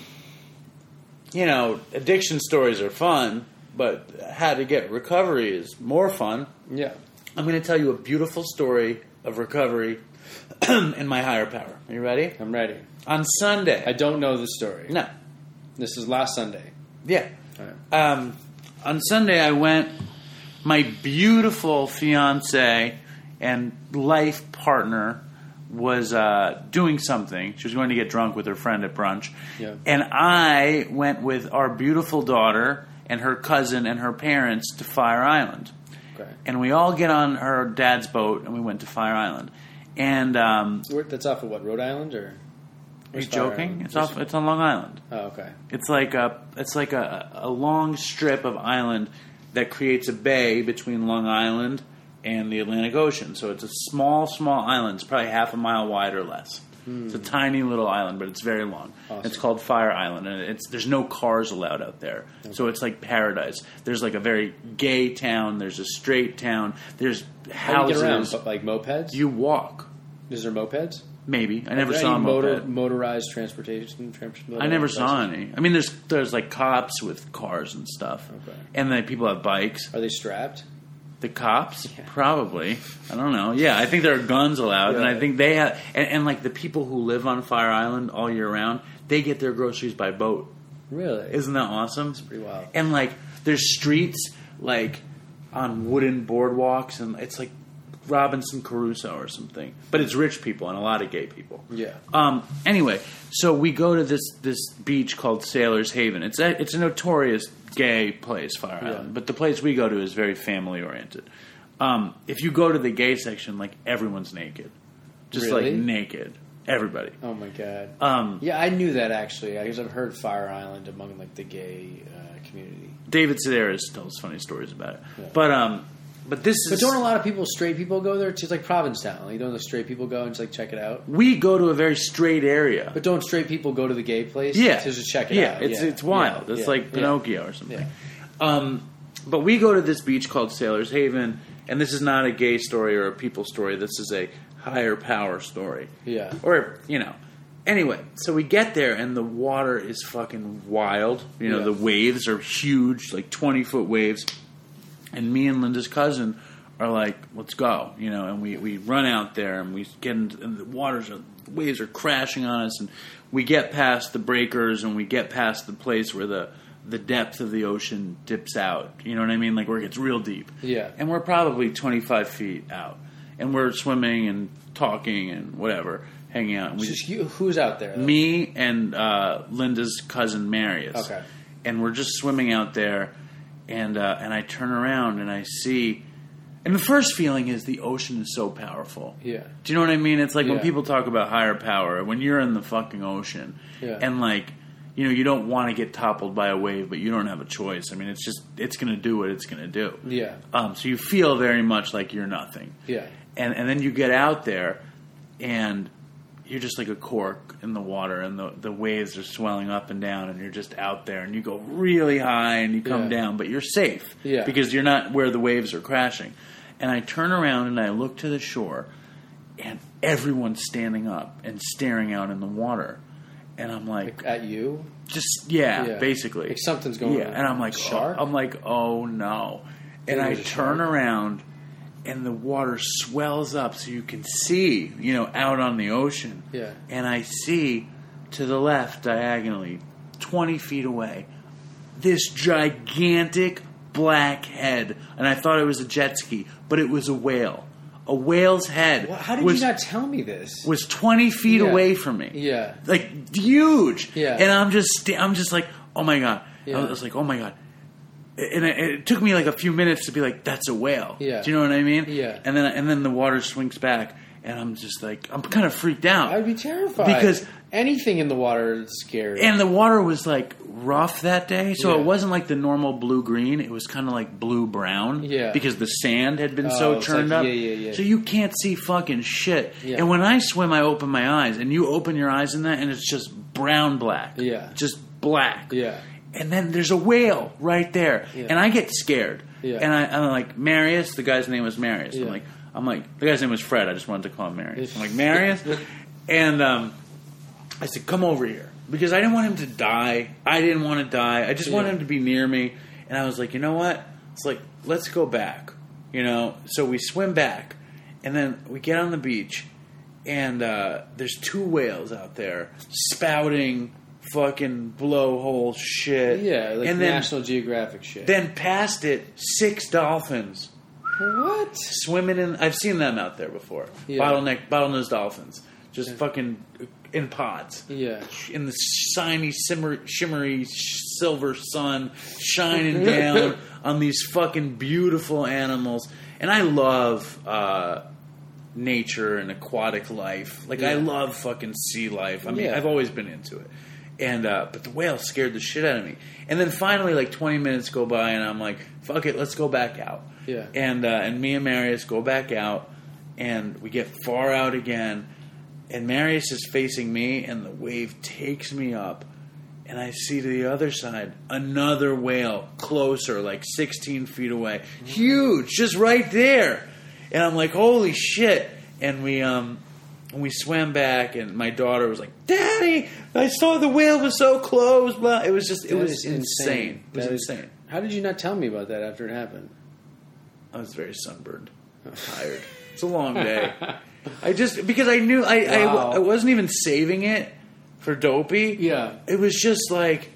Speaker 1: you know addiction stories are fun, but how to get recovery is more fun.
Speaker 2: Yeah.
Speaker 1: I'm going to tell you a beautiful story of recovery *clears throat* in my higher power. Are you ready?
Speaker 2: I'm ready.
Speaker 1: On Sunday,
Speaker 2: I don't know the story.
Speaker 1: no,
Speaker 2: This is last Sunday.
Speaker 1: Yeah.
Speaker 2: Right.
Speaker 1: Um, on Sunday, I went. My beautiful fiance and life partner was uh, doing something. She was going to get drunk with her friend at brunch,
Speaker 2: Yeah.
Speaker 1: and I went with our beautiful daughter and her cousin and her parents to Fire Island.
Speaker 2: Okay.
Speaker 1: And we all get on her dad's boat, and we went to Fire Island. And um,
Speaker 2: That's off of what? Rhode Island or?
Speaker 1: Are you joking? It's off. It's on Long Island.
Speaker 2: Oh, okay.
Speaker 1: It's like a it's like a, a long strip of island that creates a bay between Long Island and the Atlantic Ocean. So it's a small, small island. It's probably half a mile wide or less. Hmm. It's a tiny little island, but it's very long.
Speaker 2: Awesome.
Speaker 1: It's called Fire Island, and it's there's no cars allowed out there. So it's like paradise. There's like a very gay town. There's a straight town. There's
Speaker 2: How do you
Speaker 1: houses.
Speaker 2: get around? But, like mopeds?
Speaker 1: You walk.
Speaker 2: Is there mopeds?
Speaker 1: Maybe I never
Speaker 2: there
Speaker 1: saw
Speaker 2: any
Speaker 1: moped.
Speaker 2: motor, motorized transportation. transportation
Speaker 1: I never saw any. I mean, there's there's like cops with cars and stuff,
Speaker 2: Okay.
Speaker 1: and then people have bikes.
Speaker 2: Are they strapped?
Speaker 1: The cops, probably. I don't know. Yeah, I think there are guns allowed, and I
Speaker 2: Yeah.
Speaker 1: think they have, and, and like the people who live on Fire Island all year round, they get their groceries by boat.
Speaker 2: Really?
Speaker 1: Isn't that awesome?
Speaker 2: It's pretty wild.
Speaker 1: And like, there's streets like on wooden boardwalks, and it's like Robinson Crusoe or something. But it's rich people and a lot of gay people.
Speaker 2: Yeah.
Speaker 1: Um, anyway, so we go to this this beach called Sailor's Haven. It's a it's a notorious gay place, Fire
Speaker 2: Yeah.
Speaker 1: Island, but the place we go to is very family oriented. Um, if you go to the gay section, like everyone's naked, just
Speaker 2: Really?
Speaker 1: like naked, everybody.
Speaker 2: Oh my god.
Speaker 1: Um,
Speaker 2: Yeah, I knew that actually because I've heard Fire Island among like the gay uh, community.
Speaker 1: David Sedaris tells funny stories about it,
Speaker 2: Yeah.
Speaker 1: but um, but this
Speaker 2: But
Speaker 1: is
Speaker 2: don't a lot of people, straight people, go there? It's like Provincetown. Like, don't the straight people go and just like check it out?
Speaker 1: we go to a very straight area.
Speaker 2: But don't straight people go to the gay place?
Speaker 1: yeah,
Speaker 2: to just check it
Speaker 1: yeah,
Speaker 2: out.
Speaker 1: It's
Speaker 2: yeah,
Speaker 1: it's wild.
Speaker 2: yeah,
Speaker 1: it's
Speaker 2: yeah,
Speaker 1: like. Pinocchio or something. Um, but we go to this beach called Sailor's Haven, and this is not a gay story or a people story. This is a higher power story.
Speaker 2: Yeah.
Speaker 1: Or you know. Anyway, so we get there and the water is fucking wild. You know, the waves are huge, like twenty foot waves. And me and Linda's cousin are like, "Let's go!" You know, and we, we run out there and we get into and the waters are the waves are crashing on us, and we get past the breakers and we get past the place where the the depth of the ocean dips out. You know what I mean? Like where it gets real deep.
Speaker 2: Yeah.
Speaker 1: And we're probably twenty five feet out, and we're swimming and talking and whatever, hanging out. And we
Speaker 2: Just you, who's out there? though?
Speaker 1: me and uh, Linda's cousin Marius.
Speaker 2: Okay.
Speaker 1: And we're just swimming out there, and uh, and I turn around and I see, and the first feeling is the ocean is so powerful.
Speaker 2: Yeah.
Speaker 1: Do you know what I mean? It's like when people talk about higher power, when you're in the fucking ocean,
Speaker 2: Yeah.
Speaker 1: and like. You know, you don't want to get toppled by a wave, but you don't have a choice. I mean, it's just, it's going to do what it's going to do.
Speaker 2: Yeah.
Speaker 1: Um, so you feel very much like you're nothing
Speaker 2: Yeah.
Speaker 1: and and then you get out there and you're just like a cork in the water and the, the waves are swelling up and down and you're just out there and you go really high and you come
Speaker 2: Yeah.
Speaker 1: down but you're safe
Speaker 2: Yeah.
Speaker 1: because you're not where the waves are crashing and i turn around and i look to the shore and everyone's standing up and staring out in the water and i'm like
Speaker 2: At you?
Speaker 1: just yeah,
Speaker 2: Yeah.
Speaker 1: basically
Speaker 2: Like something's going
Speaker 1: yeah
Speaker 2: on.
Speaker 1: and i'm like
Speaker 2: Shark?
Speaker 1: oh, i'm like oh no and i turn
Speaker 2: shark?
Speaker 1: around and the water swells up so you can see you know out on the ocean
Speaker 2: Yeah.
Speaker 1: and i see to the left diagonally 20 feet away this gigantic black head and i thought it was a jet ski but it was a whale a whale's head
Speaker 2: Wha- How did
Speaker 1: was,
Speaker 2: you not tell me this?
Speaker 1: was 20 feet
Speaker 2: Yeah.
Speaker 1: away from me
Speaker 2: Yeah.
Speaker 1: like huge.
Speaker 2: Yeah.
Speaker 1: And I'm just, I'm just like, oh my god.
Speaker 2: Yeah.
Speaker 1: I was like, oh my god. And it, it took me like a few minutes to be like, that's a whale.
Speaker 2: Yeah.
Speaker 1: Do you know what I mean?
Speaker 2: Yeah.
Speaker 1: And then, and then the water swings back, and I'm just like I'm kind of freaked out.
Speaker 2: I'd be terrified
Speaker 1: Because-
Speaker 2: anything in the water is scary.
Speaker 1: and the water was like rough that day, so
Speaker 2: Yeah.
Speaker 1: it wasn't like the normal blue green. It was kind of like blue brown,
Speaker 2: Yeah.
Speaker 1: because the sand had been
Speaker 2: Oh,
Speaker 1: so
Speaker 2: it's
Speaker 1: turned
Speaker 2: like-
Speaker 1: up.
Speaker 2: yeah, yeah, yeah.
Speaker 1: So you can't see fucking shit.
Speaker 2: Yeah.
Speaker 1: And when I swim, I open my eyes, and you open your eyes in that, and it's just brown black.
Speaker 2: Yeah.
Speaker 1: just black.
Speaker 2: yeah,
Speaker 1: And then there's a whale right there,
Speaker 2: Yeah.
Speaker 1: and I get scared.
Speaker 2: Yeah.
Speaker 1: And I, I'm like Marius. The guy's name was Marius.
Speaker 2: Yeah.
Speaker 1: I'm like, I'm like, the guy's name was Fred. I just wanted to call him Marius. I'm like *laughs* Marius, and um, I said, "Come over here," because I didn't want him to die. I didn't want to die. I just wanted him to be near me. And I was like, you know what? It's like, let's go back. You know. So we swim back, and then we get on the beach, and uh, there's two whales out there spouting fucking blowhole shit.
Speaker 2: yeah, like
Speaker 1: and then
Speaker 2: National Geographic shit.
Speaker 1: then past it, six dolphins
Speaker 2: what?
Speaker 1: swimming in. I've seen them out there before.
Speaker 2: Yeah.
Speaker 1: Bottleneck, bottlenose dolphins, just fucking in pods.
Speaker 2: Yeah,
Speaker 1: In the shiny, simmer, shimmery silver sun shining down *laughs* on these fucking beautiful animals, and I love uh, nature and aquatic life. Like I love fucking sea life. I mean,
Speaker 2: Yeah.
Speaker 1: I've always been into it. And uh, but the whale scared the shit out of me. And then finally, like twenty minutes go by, and I'm like, "Fuck it, let's go back out."
Speaker 2: Yeah.
Speaker 1: And uh, and me and Marius go back out, and we get far out again, and Marius is facing me, and the wave takes me up, and I see to the other side another whale closer, like 16 feet away, huge, just right there, and I'm like, holy shit! And we um. And we swam back, and my daughter was like, "Daddy, I saw the whale was so close." Blah. It was just, it
Speaker 2: That
Speaker 1: was
Speaker 2: is
Speaker 1: insane. It was
Speaker 2: is-
Speaker 1: insane.
Speaker 2: How did you not tell me about that after it happened?
Speaker 1: I was very sunburned, *laughs* tired. It's a long day. *laughs* I just because I knew I,
Speaker 2: Wow.
Speaker 1: I I wasn't even saving it for dopey.
Speaker 2: Yeah.
Speaker 1: it was just like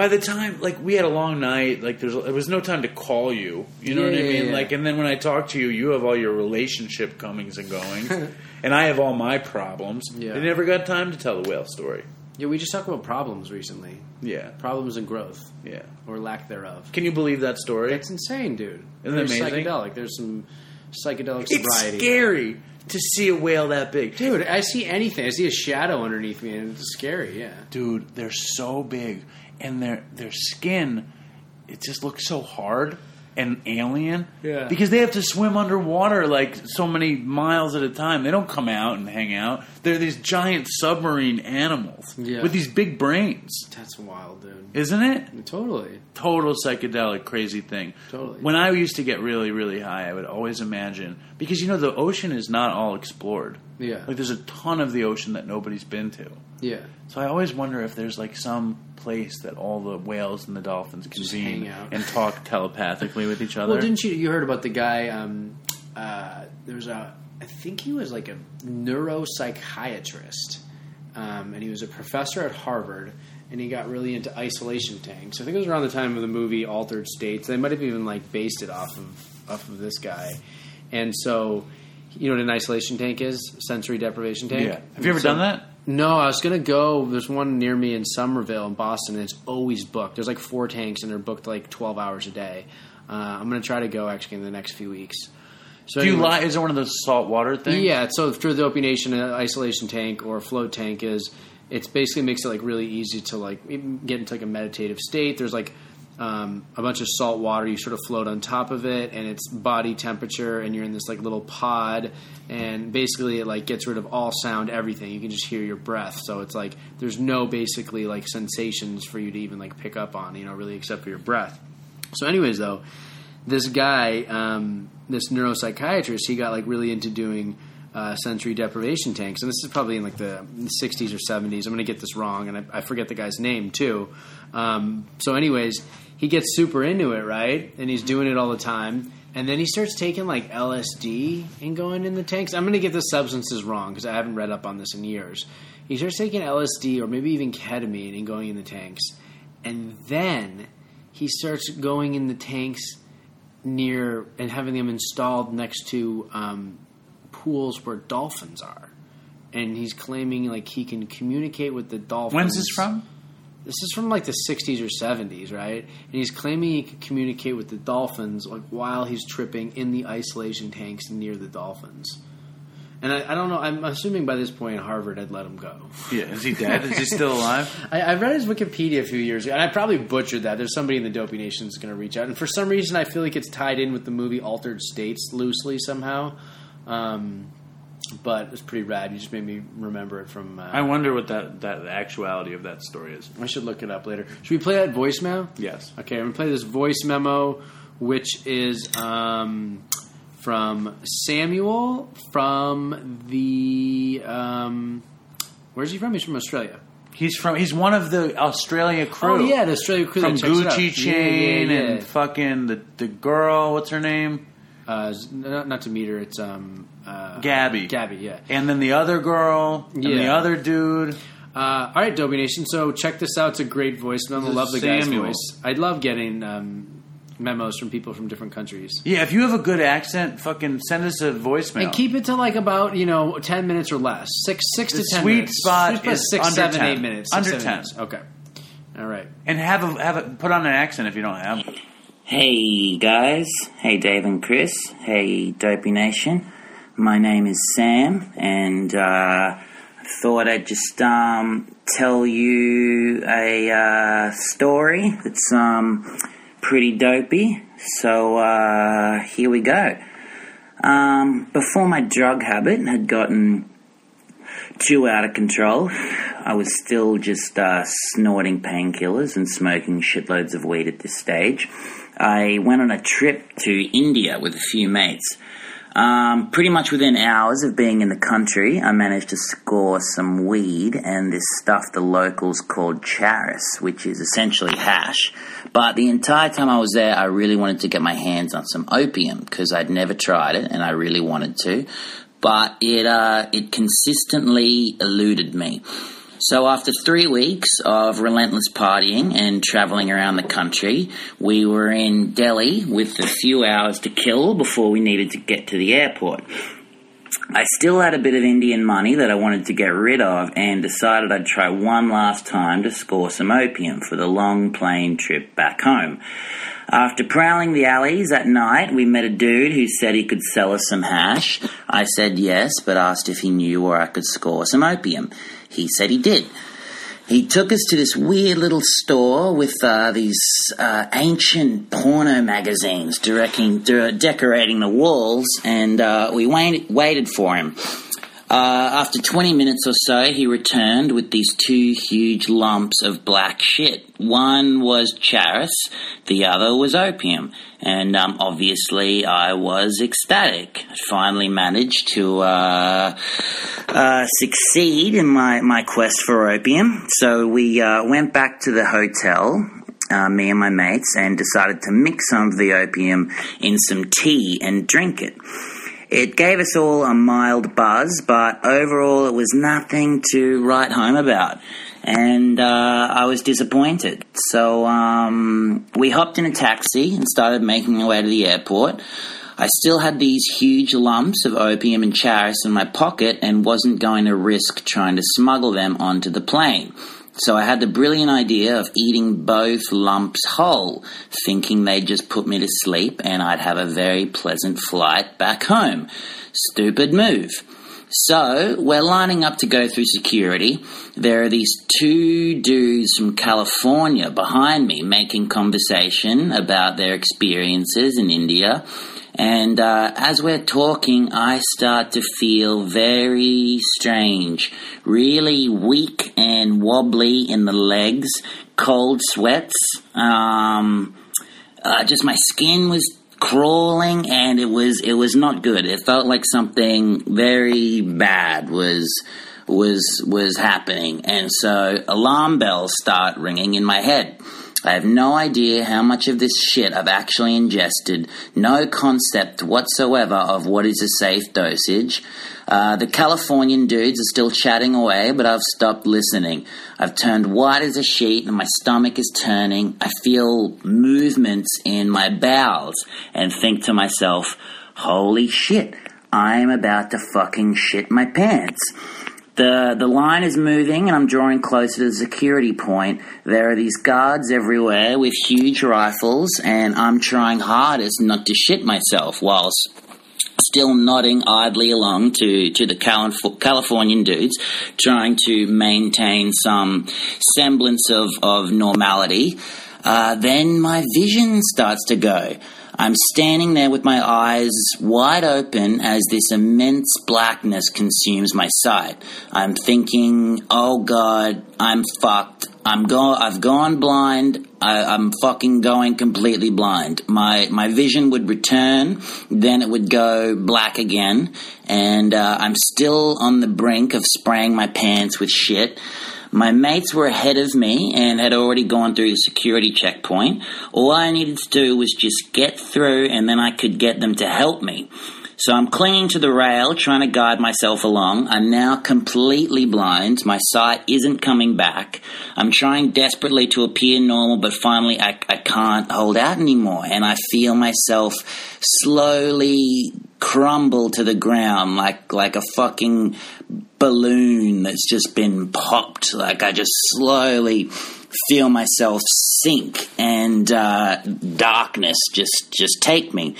Speaker 1: by the time like we had a long night, like there's there was no time to call you. You know
Speaker 2: Yeah,
Speaker 1: what I mean?
Speaker 2: yeah.
Speaker 1: Like, and then when I talk to you, you have all your relationship comings and goings, *laughs* and I have all my problems.
Speaker 2: Yeah.
Speaker 1: I never got time to tell the whale story.
Speaker 2: Yeah, we just talked about problems recently.
Speaker 1: Yeah,
Speaker 2: Problems and growth,
Speaker 1: yeah.
Speaker 2: or lack thereof.
Speaker 1: Can you believe that story?
Speaker 2: It's insane, dude.
Speaker 1: Isn't it amazing?
Speaker 2: Psychedelic. There's some psychedelic
Speaker 1: it's
Speaker 2: sobriety.
Speaker 1: scary to see a whale that big.
Speaker 2: Dude, I see anything. I see a shadow underneath me, and it's scary. Yeah.
Speaker 1: dude, they're so big, and their their skin, it just looks so hard and alien.
Speaker 2: Yeah.
Speaker 1: because they have to swim underwater like so many miles at a time. They don't come out and hang out. They're these giant submarine animals
Speaker 2: Yeah.
Speaker 1: with these big brains,
Speaker 2: That's wild, dude.
Speaker 1: isn't it?
Speaker 2: Totally.
Speaker 1: Total psychedelic, crazy thing.
Speaker 2: Totally.
Speaker 1: When I used to get really, really high, I would always imagine because you know the ocean is not all explored.
Speaker 2: Yeah.
Speaker 1: Like there's a ton of the ocean that nobody's been to.
Speaker 2: Yeah.
Speaker 1: So I always wonder if there's like some place that all the whales and the dolphins convene
Speaker 2: hang out.
Speaker 1: and talk telepathically with each other.
Speaker 2: Well, didn't you? You heard about the guy? Um, uh, there's a. I think he was like a neuropsychiatrist, um, and he was a professor at Harvard, and he got really into isolation tanks. I think it was around the time of the movie Altered States. They might have even like based it off of off of this guy, and so. You know what an isolation tank is? Sensory deprivation tank.
Speaker 1: Yeah. Have you ever
Speaker 2: So-
Speaker 1: done that?
Speaker 2: No, I was gonna go. There's one near me in Somerville, in Boston, and it's always booked. There's like four tanks, and they're booked like 12 hours a day. Uh, I'm gonna try to go actually in the next few weeks. So
Speaker 1: Do you
Speaker 2: anyway-
Speaker 1: lie? Is it one of those salt water things?
Speaker 2: Yeah, so through the Dopey Nation, an isolation tank or a float tank is it's basically makes it like really easy to like get into like a meditative state. There's like um, a bunch of salt water. You sort of float on top of it, and it's body temperature, and you're in this like little pod, and basically it like gets rid of all sound, everything. You can just hear your breath. So it's like there's no basically like sensations for you to even like pick up on, you know, really except for your breath. So, anyways, though, this guy, um, this neuropsychiatrist, he got like really into doing uh, sensory deprivation tanks, and this is probably in like the 60s or 70s. I'm going to get this wrong, and I, I forget the guy's name too. Um, so, anyways, he gets super into it, right? And he's doing it all the time. And then he starts taking like LSD and going in the tanks. I'm going to get the substances wrong because I haven't read up on this in years. He starts taking LSD or maybe even ketamine and going in the tanks. And then he starts going in the tanks near and having them installed next to um, pools where dolphins are. And he's claiming like he can communicate with the dolphins.
Speaker 1: When's this from?
Speaker 2: This is from like the 60s or 70s, right? And he's claiming he can communicate with the dolphins like while he's tripping in the isolation tanks near the dolphins. And I, I don't know. I'm assuming by this point Harvard had let him go.
Speaker 1: Yeah, is he dead? is he *laughs* still alive?
Speaker 2: I, I read his Wikipedia a few years ago, and I probably butchered that. There's somebody in the Dopey Nation that's going to reach out, and for some reason, I feel like it's tied in with the movie Altered States loosely somehow. Um, but it's pretty rad. You just made me remember it from. Uh,
Speaker 1: I wonder what that, that the actuality of that story is.
Speaker 2: I should look it up later. Should we play that voicemail?
Speaker 1: Yes.
Speaker 2: Okay, I'm gonna play this voice memo, which is um, from Samuel from the. Um, where's he from? He's from Australia.
Speaker 1: He's from. He's one of the Australia crew.
Speaker 2: Oh yeah, the Australia crew
Speaker 1: from
Speaker 2: that checks it out.
Speaker 1: Gucci
Speaker 2: Yeah,
Speaker 1: Chain
Speaker 2: yeah, yeah.
Speaker 1: and fucking the the girl. What's her name?
Speaker 2: Uh, not, not to meet her. It's um, uh,
Speaker 1: Gabby.
Speaker 2: Gabby, yeah.
Speaker 1: And then the other girl. And the other dude.
Speaker 2: Uh, all right, Dopey Nation. So check this out. It's a great voice memo.
Speaker 1: This
Speaker 2: Love the guy's
Speaker 1: Samuel.
Speaker 2: voice. I love getting um, memos from people from different countries.
Speaker 1: Yeah, if you have a good accent, fucking send us a voicemail.
Speaker 2: And keep it to like about you know ten minutes or less. Six six
Speaker 1: The
Speaker 2: to ten.
Speaker 1: sweet
Speaker 2: minutes.
Speaker 1: spot
Speaker 2: Sweet
Speaker 1: is
Speaker 2: six, seven,
Speaker 1: 10.
Speaker 2: eight minutes. Six,
Speaker 1: Under 10.
Speaker 2: minutes. Okay. All right.
Speaker 1: and have a have a put on an accent if you don't have. one.
Speaker 6: Hey guys, hey Dave and Chris, hey Dopey Nation. My name is Sam, and uh, I thought I'd just um, tell you a uh, story that's um, pretty dopey. So uh, here we go. Um, before my drug habit had gotten too out of control. I was still just uh, snorting painkillers and smoking shitloads of weed at this stage. I went on a trip to India with a few mates. Um, pretty much within hours of being in the country, I managed to score some weed and this stuff the locals called charas, which is essentially hash. But the entire time I was there, I really wanted to get my hands on some opium because I'd never tried it and I really wanted to. But it uh, it consistently eluded me. So after three weeks of relentless partying and traveling around the country, we were in Delhi with a few hours to kill before we needed to get to the airport. I still had a bit of Indian money that I wanted to get rid of and decided I'd try one last time to score some opium for the long plane trip back home. After prowling the alleys at night, we met a dude who said he could sell us some hash. I said yes, but asked if he knew where I could score some opium. He said he did. He took us to this weird little store with uh, these uh, ancient porno magazines directing, de- decorating the walls, and uh, we wait- waited for him. Uh, after 20 minutes or so, he returned with these two huge lumps of black shit. One was charas, the other was opium. And um, obviously, I was ecstatic. I finally managed to uh, uh, succeed in my, my quest for opium. So we uh, went back to the hotel uh, me and my mates, and decided to mix some of the opium in some tea and drink it. It gave us all a mild buzz, but overall it was nothing to write home about. And uh, I was disappointed. So um, we hopped in a taxi and started making our way to the airport. I still had these huge lumps of opium and charas in my pocket and wasn't going to risk trying to smuggle them onto the plane. So I had the brilliant idea of eating both lumps whole, thinking they'd just put me to sleep and I'd have a very pleasant flight back home. Stupid move. So we're lining up to go through security. There are these two dudes from California behind me making conversation about their experiences in India. And uh, as we're talking, I start to feel very strange, really weak and wobbly in the legs, cold sweats. Um, uh, just my skin was crawling, and it was it was not good. It felt like something very bad was was was happening, and so alarm bells start ringing in my head. I have no idea how much of this shit I've actually ingested, no concept whatsoever of what is a safe dosage. Uh, the Californian dudes are still chatting away, but I've stopped listening. I've turned white as a sheet and my stomach is turning. I feel movements in my bowels and think to myself, holy shit, I'm about to fucking shit my pants. The, the line is moving and I'm drawing closer to the security point. There are these guards everywhere with huge rifles and I'm trying hardest not to shit myself whilst still nodding idly along to, to the Calif- Californian dudes, trying to maintain some semblance of, of normality. Uh, then my vision starts to go. I'm standing there with my eyes wide open as this immense blackness consumes my sight. I'm thinking, oh God, I'm fucked. I'm go- I've gone blind. I- am fucking going completely blind. My my vision would return, then it would go black again, and uh, I'm still on the brink of spraying my pants with shit. My mates were ahead of me and had already gone through the security checkpoint. All I needed to do was just get through and then I could get them to help me. So I'm clinging to the rail, trying to guide myself along. I'm now completely blind. My sight isn't coming back. I'm trying desperately to appear normal, but finally I, I can't hold out anymore. And I feel myself slowly crumble to the ground like, like a fucking balloon that's just been popped. Like I just slowly feel myself sink and uh, darkness just just take me.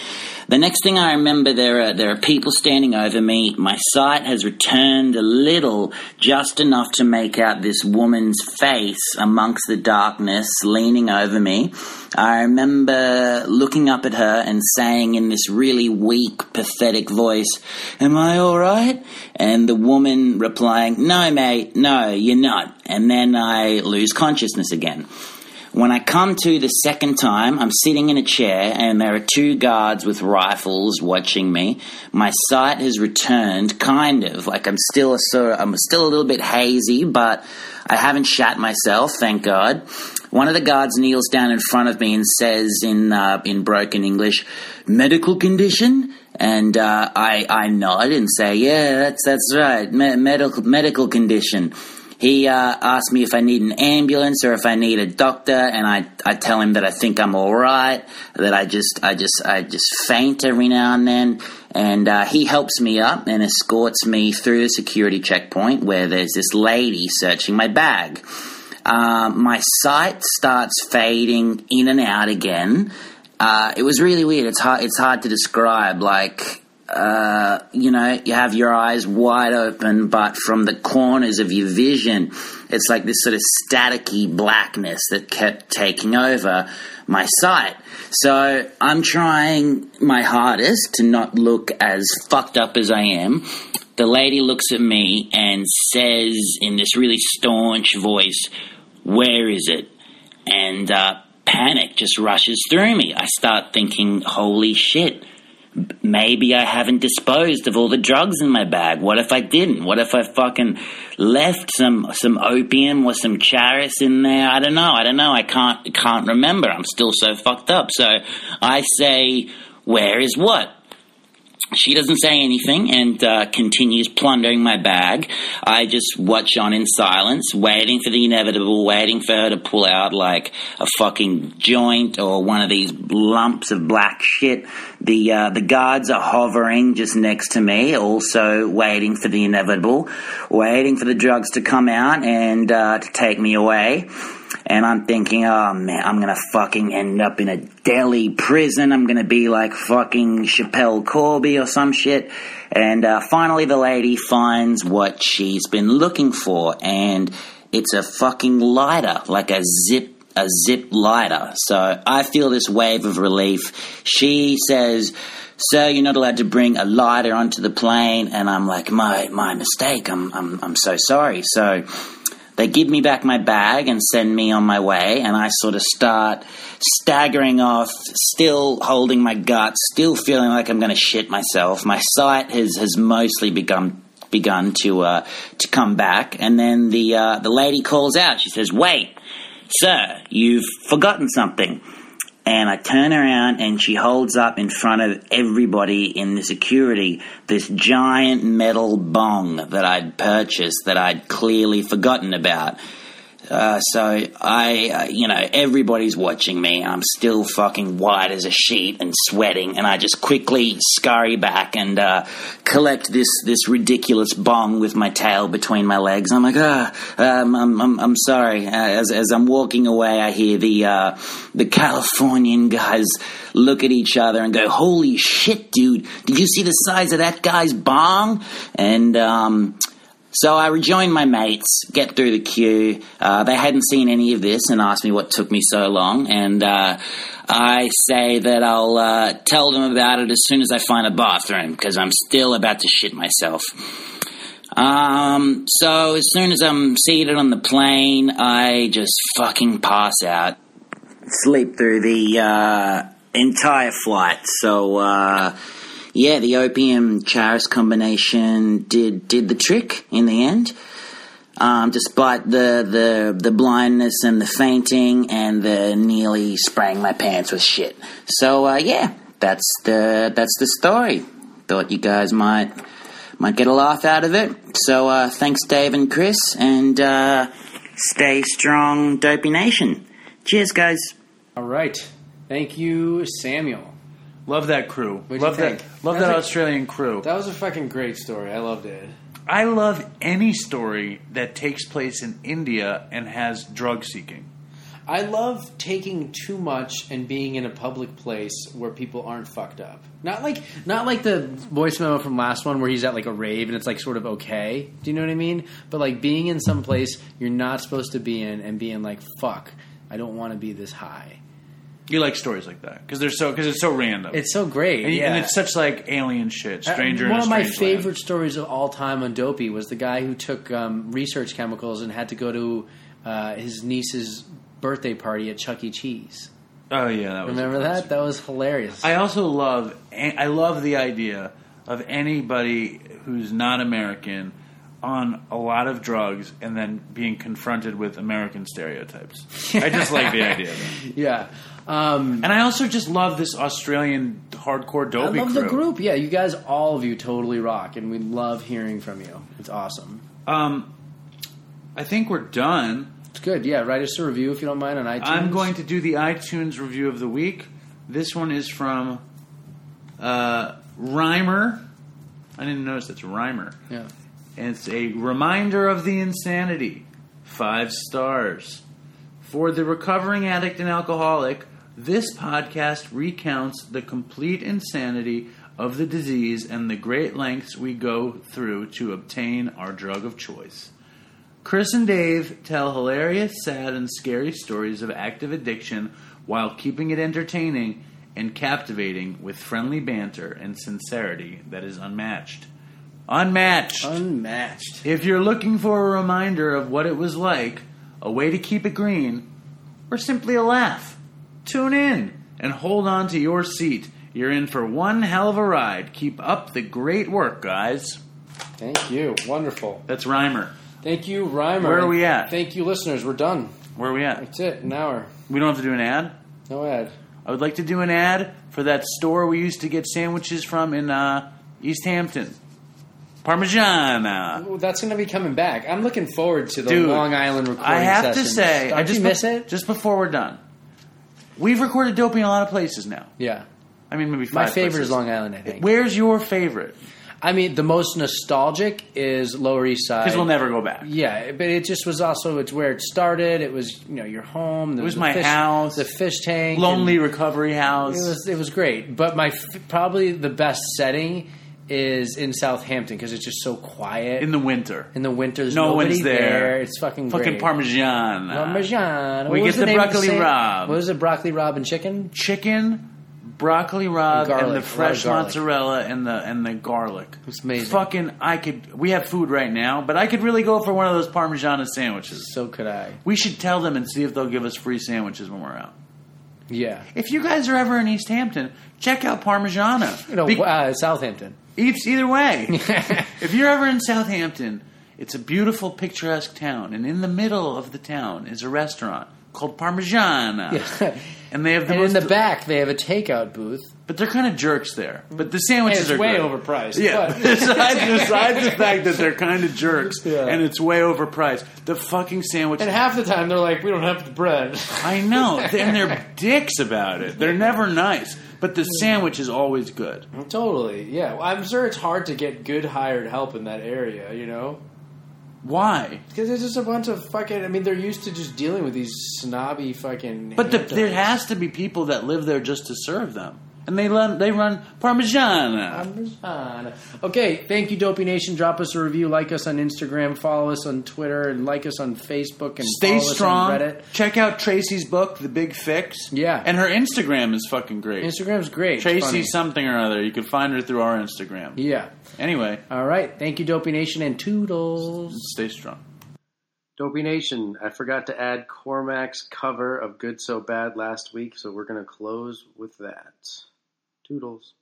Speaker 6: The next thing I remember, there are there are people standing over me. My sight has returned a little, just enough to make out this woman's face amongst the darkness, leaning over me. I remember looking up at her and saying in this really weak, pathetic voice, "Am I all right?" And the woman replying, "No, mate, no, you're not." And then I lose consciousness again. When I come to the second time, I'm sitting in a chair and there are two guards with rifles watching me. My sight has returned, kind of. Like I'm still a I'm still a little bit hazy, but I haven't shat myself, thank God. One of the guards kneels down in front of me and says in uh, in broken English, "Medical condition." And uh, I I nod and say, "Yeah, that's that's right, Me- medical medical condition." He uh, asked me if I need an ambulance or if I need a doctor, and I, I tell him that I think I'm all right. That I just I just I just faint every now and then, and uh, he helps me up and escorts me through the security checkpoint where there's this lady searching my bag. Uh, my sight starts fading in and out again. Uh, it was really weird. It's hard. It's hard to describe. Like uh, you know, you have your eyes wide open, but from the corners of your vision, it's like this sort of staticky blackness that kept taking over my sight. So I'm trying my hardest to not look as fucked up as I am. The lady looks at me and says in this really staunch voice, Where is it? And uh, panic just rushes through me. I start thinking, Holy shit maybe I haven't disposed of all the drugs in my bag. What if I didn't? What if I fucking left some some opium or some charas in there? I don't know. I don't know. I can't can't remember. I'm still so fucked up. So I say, where is what? She doesn't say anything and uh, continues plundering my bag. I just watch on in silence, waiting for the inevitable, waiting for her to pull out like a fucking joint or one of these lumps of black shit. The uh, the guards are hovering just next to me, also waiting for the inevitable, waiting for the drugs to come out and uh, to take me away and I'm thinking, oh man, I'm gonna fucking end up in a Delhi prison. I'm gonna be like fucking Schapelle Corby or some shit. And uh, finally, the lady finds what she's been looking for, and it's a fucking lighter, like a zip a zip lighter. So I feel this wave of relief. She says, Sir, you're not allowed to bring a lighter onto the plane. And I'm like, My my mistake. I'm I'm I'm so sorry. So they give me back my bag and send me on my way, and I sort of start staggering off, still holding my guts, still feeling like I'm going to shit myself. My sight has has mostly begun begun to uh, to come back, and then the uh, the lady calls out. She says, "Wait, sir, you've forgotten something." And I turn around and she holds up in front of everybody in the security this giant metal bong that I'd purchased that I'd clearly forgotten about. Uh, so I, uh, you know, everybody's watching me. I'm still fucking white as a sheet and sweating, and I just quickly scurry back and uh, collect this this ridiculous bong with my tail between my legs. I'm like, ah, um, I'm, I'm I'm sorry. Uh, as as I'm walking away, I hear the uh, the Californian guys look at each other and go, "Holy shit, dude! Did you see the size of that guy's bong?" And um, so I rejoined my mates, get through the queue. Uh, they hadn't seen any of this and asked me what took me so long. And uh, I say that I'll uh, tell them about it as soon as I find a bathroom because I'm still about to shit myself. Um, so as soon as I'm seated on the plane, I just fucking pass out. Sleep through the uh, entire flight. So, uh, yeah, the opium charas combination did did the trick in the end. Um, despite the, the the blindness and the fainting and the nearly spraying my pants with shit. So uh, yeah, that's the that's the story. Thought you guys might might get a laugh out of it. So uh, thanks, Dave and Chris, and uh, stay strong, Dopey Nation. Cheers, guys.
Speaker 2: All right. Thank you, Samuel.
Speaker 1: Love that crew.
Speaker 2: What'd you
Speaker 1: love that.
Speaker 2: think?
Speaker 1: Love
Speaker 2: That's
Speaker 1: that
Speaker 2: like-
Speaker 1: Australian crew.
Speaker 2: That was a fucking great story. I loved it.
Speaker 1: I love any story that takes place in India and has drug seeking.
Speaker 2: I love taking too much and being in a public place where people aren't fucked up. Not like not like the voice memo from last one where he's at like a rave and it's like sort of okay. Do you know what I mean? But like being in some place you're not supposed to be in and being like fuck, I don't want to be this high.
Speaker 1: You like stories like that because they're so because it's so random.
Speaker 2: It's so great.
Speaker 1: and,
Speaker 2: yeah.
Speaker 1: and it's such like alien shit. Stranger.
Speaker 2: Uh, One of my favorite
Speaker 1: land.
Speaker 2: stories of all time on Dopey was the guy who took um, research chemicals and had to go to uh, his niece's birthday party at Chuck E. Cheese.
Speaker 1: Oh yeah, that was
Speaker 2: Remember that? That was hilarious.
Speaker 1: I also love I love the idea of anybody who's not American on a lot of drugs and then being confronted with American stereotypes. I just like the idea. *laughs*
Speaker 2: Yeah. Um,
Speaker 1: And I also just love this Australian hardcore
Speaker 2: I love
Speaker 1: crew.
Speaker 2: the group. Yeah, you guys, all of you, totally rock, and we love hearing from you. It's awesome.
Speaker 1: Um, I think we're done.
Speaker 2: It's good. Yeah, write us a review if you don't mind on iTunes.
Speaker 1: I'm going to do the iTunes review of the week. This one is from uh, Rhymer. I didn't notice it's Rhymer.
Speaker 2: Yeah.
Speaker 1: And it's a reminder of the insanity. Five stars. For the recovering addict and alcoholic, this podcast recounts the complete insanity of the disease and the great lengths we go through to obtain our drug of choice. Chris and Dave tell hilarious, sad, and scary stories of active addiction while keeping it entertaining and captivating with friendly banter and sincerity that is unmatched. Unmatched!
Speaker 2: Unmatched.
Speaker 1: If you're looking for a reminder of what it was like, a way to keep it green, or simply a laugh, tune in and hold on to your seat. You're in for one hell of a ride. Keep up the great work, guys.
Speaker 2: Thank you. Wonderful.
Speaker 1: That's Rhymer.
Speaker 2: Thank you, Reimer.
Speaker 1: Where are we at?
Speaker 2: Thank you, listeners. We're done.
Speaker 1: Where are we at?
Speaker 2: That's it. An hour.
Speaker 1: We don't have to do an ad?
Speaker 2: No ad.
Speaker 1: I would like to do an ad for that store we used to get sandwiches from in uh, East Hampton. Parmigiana.
Speaker 2: Ooh, that's going to be coming back. I'm looking forward to the
Speaker 1: Dude,
Speaker 2: Long Island recording
Speaker 1: I have
Speaker 2: sessions.
Speaker 1: to say,
Speaker 2: Don't
Speaker 1: I just
Speaker 2: you miss it?
Speaker 1: Just before we're done, we've recorded Dopey in a lot of places now.
Speaker 2: yeah.
Speaker 1: I mean, maybe
Speaker 2: My
Speaker 1: five
Speaker 2: favorite
Speaker 1: places.
Speaker 2: is Long Island, I think.
Speaker 1: Where's your favorite?
Speaker 2: I mean, the most nostalgic is Lower East Side.
Speaker 1: Because we'll never go back.
Speaker 2: Yeah, but it just was also it's where it started. It was you know your home. The,
Speaker 1: It was my
Speaker 2: fish,
Speaker 1: house.
Speaker 2: the fish tank,
Speaker 1: Lonely Recovery House.
Speaker 2: It was it was great. But my probably the best setting is in Southampton because it's just so quiet
Speaker 1: in the winter.
Speaker 2: In the winter, there's
Speaker 1: no
Speaker 2: nobody
Speaker 1: one's there.
Speaker 2: It's fucking
Speaker 1: fucking
Speaker 2: great.
Speaker 1: Parmesan.
Speaker 2: Parmesan.
Speaker 1: We
Speaker 2: What
Speaker 1: get the
Speaker 2: of
Speaker 1: broccoli
Speaker 2: sa-
Speaker 1: rabe.
Speaker 2: What was it? Broccoli rabe and chicken.
Speaker 1: Chicken, broccoli rabe,
Speaker 2: garlic,
Speaker 1: and the fresh mozzarella and the and the garlic.
Speaker 2: It's amazing.
Speaker 1: Fucking, I could. We have food right now, but I could really go for one of those parmesan sandwiches.
Speaker 2: So could I.
Speaker 1: We should tell them and see if they'll give us free sandwiches when we're out.
Speaker 2: Yeah.
Speaker 1: If you guys are ever in East Hampton, check out Parmigiana.
Speaker 2: You know,
Speaker 1: Be-
Speaker 2: uh, Southampton.
Speaker 1: Either way. *laughs* if you're ever in Southampton, it's a beautiful, picturesque town, and in the middle of the town is a restaurant called Parmigiana.
Speaker 2: Yeah.
Speaker 1: And they have the
Speaker 2: And in the back, they have a takeout booth.
Speaker 1: But they're kind of jerks there. But the sandwiches
Speaker 2: it's
Speaker 1: are
Speaker 2: way
Speaker 1: good.
Speaker 2: overpriced.
Speaker 1: Yeah, besides, besides the fact that they're kind of jerks *laughs*
Speaker 2: Yeah.
Speaker 1: and it's way overpriced, the fucking sandwich.
Speaker 2: and half the time, they're like, we don't have the bread. *laughs*
Speaker 1: I know, and they're dicks about it. They're never nice, but the sandwich is always good.
Speaker 2: totally, yeah. Well, I'm sure it's hard to get good hired help in that area, you know?
Speaker 1: Why?
Speaker 2: Because there's just a bunch of fucking. I mean, they're used to just dealing with these snobby fucking.
Speaker 1: But the, there has to be people that live there just to serve them, and they run they run Parmigiana.
Speaker 2: Parmesan. Okay, thank you, Dopey Nation. Drop us a review, like us on Instagram, follow us on Twitter, and like us on Facebook, and
Speaker 1: Stay
Speaker 2: follow
Speaker 1: strong.
Speaker 2: us on Reddit.
Speaker 1: Check out Tracey's book, The Big Fix.
Speaker 2: Yeah.
Speaker 1: and her Instagram is fucking great.
Speaker 2: Instagram's great.
Speaker 1: Tracey
Speaker 2: Funny.
Speaker 1: something or other. You can find her through our Instagram.
Speaker 2: Yeah.
Speaker 1: Anyway,
Speaker 2: All right. Thank you, Dopey Nation, and toodles.
Speaker 1: stay strong.
Speaker 2: Dopey Nation, I forgot to add Cormac's cover of Good So Bad last week, so we're going to close with that. Toodles.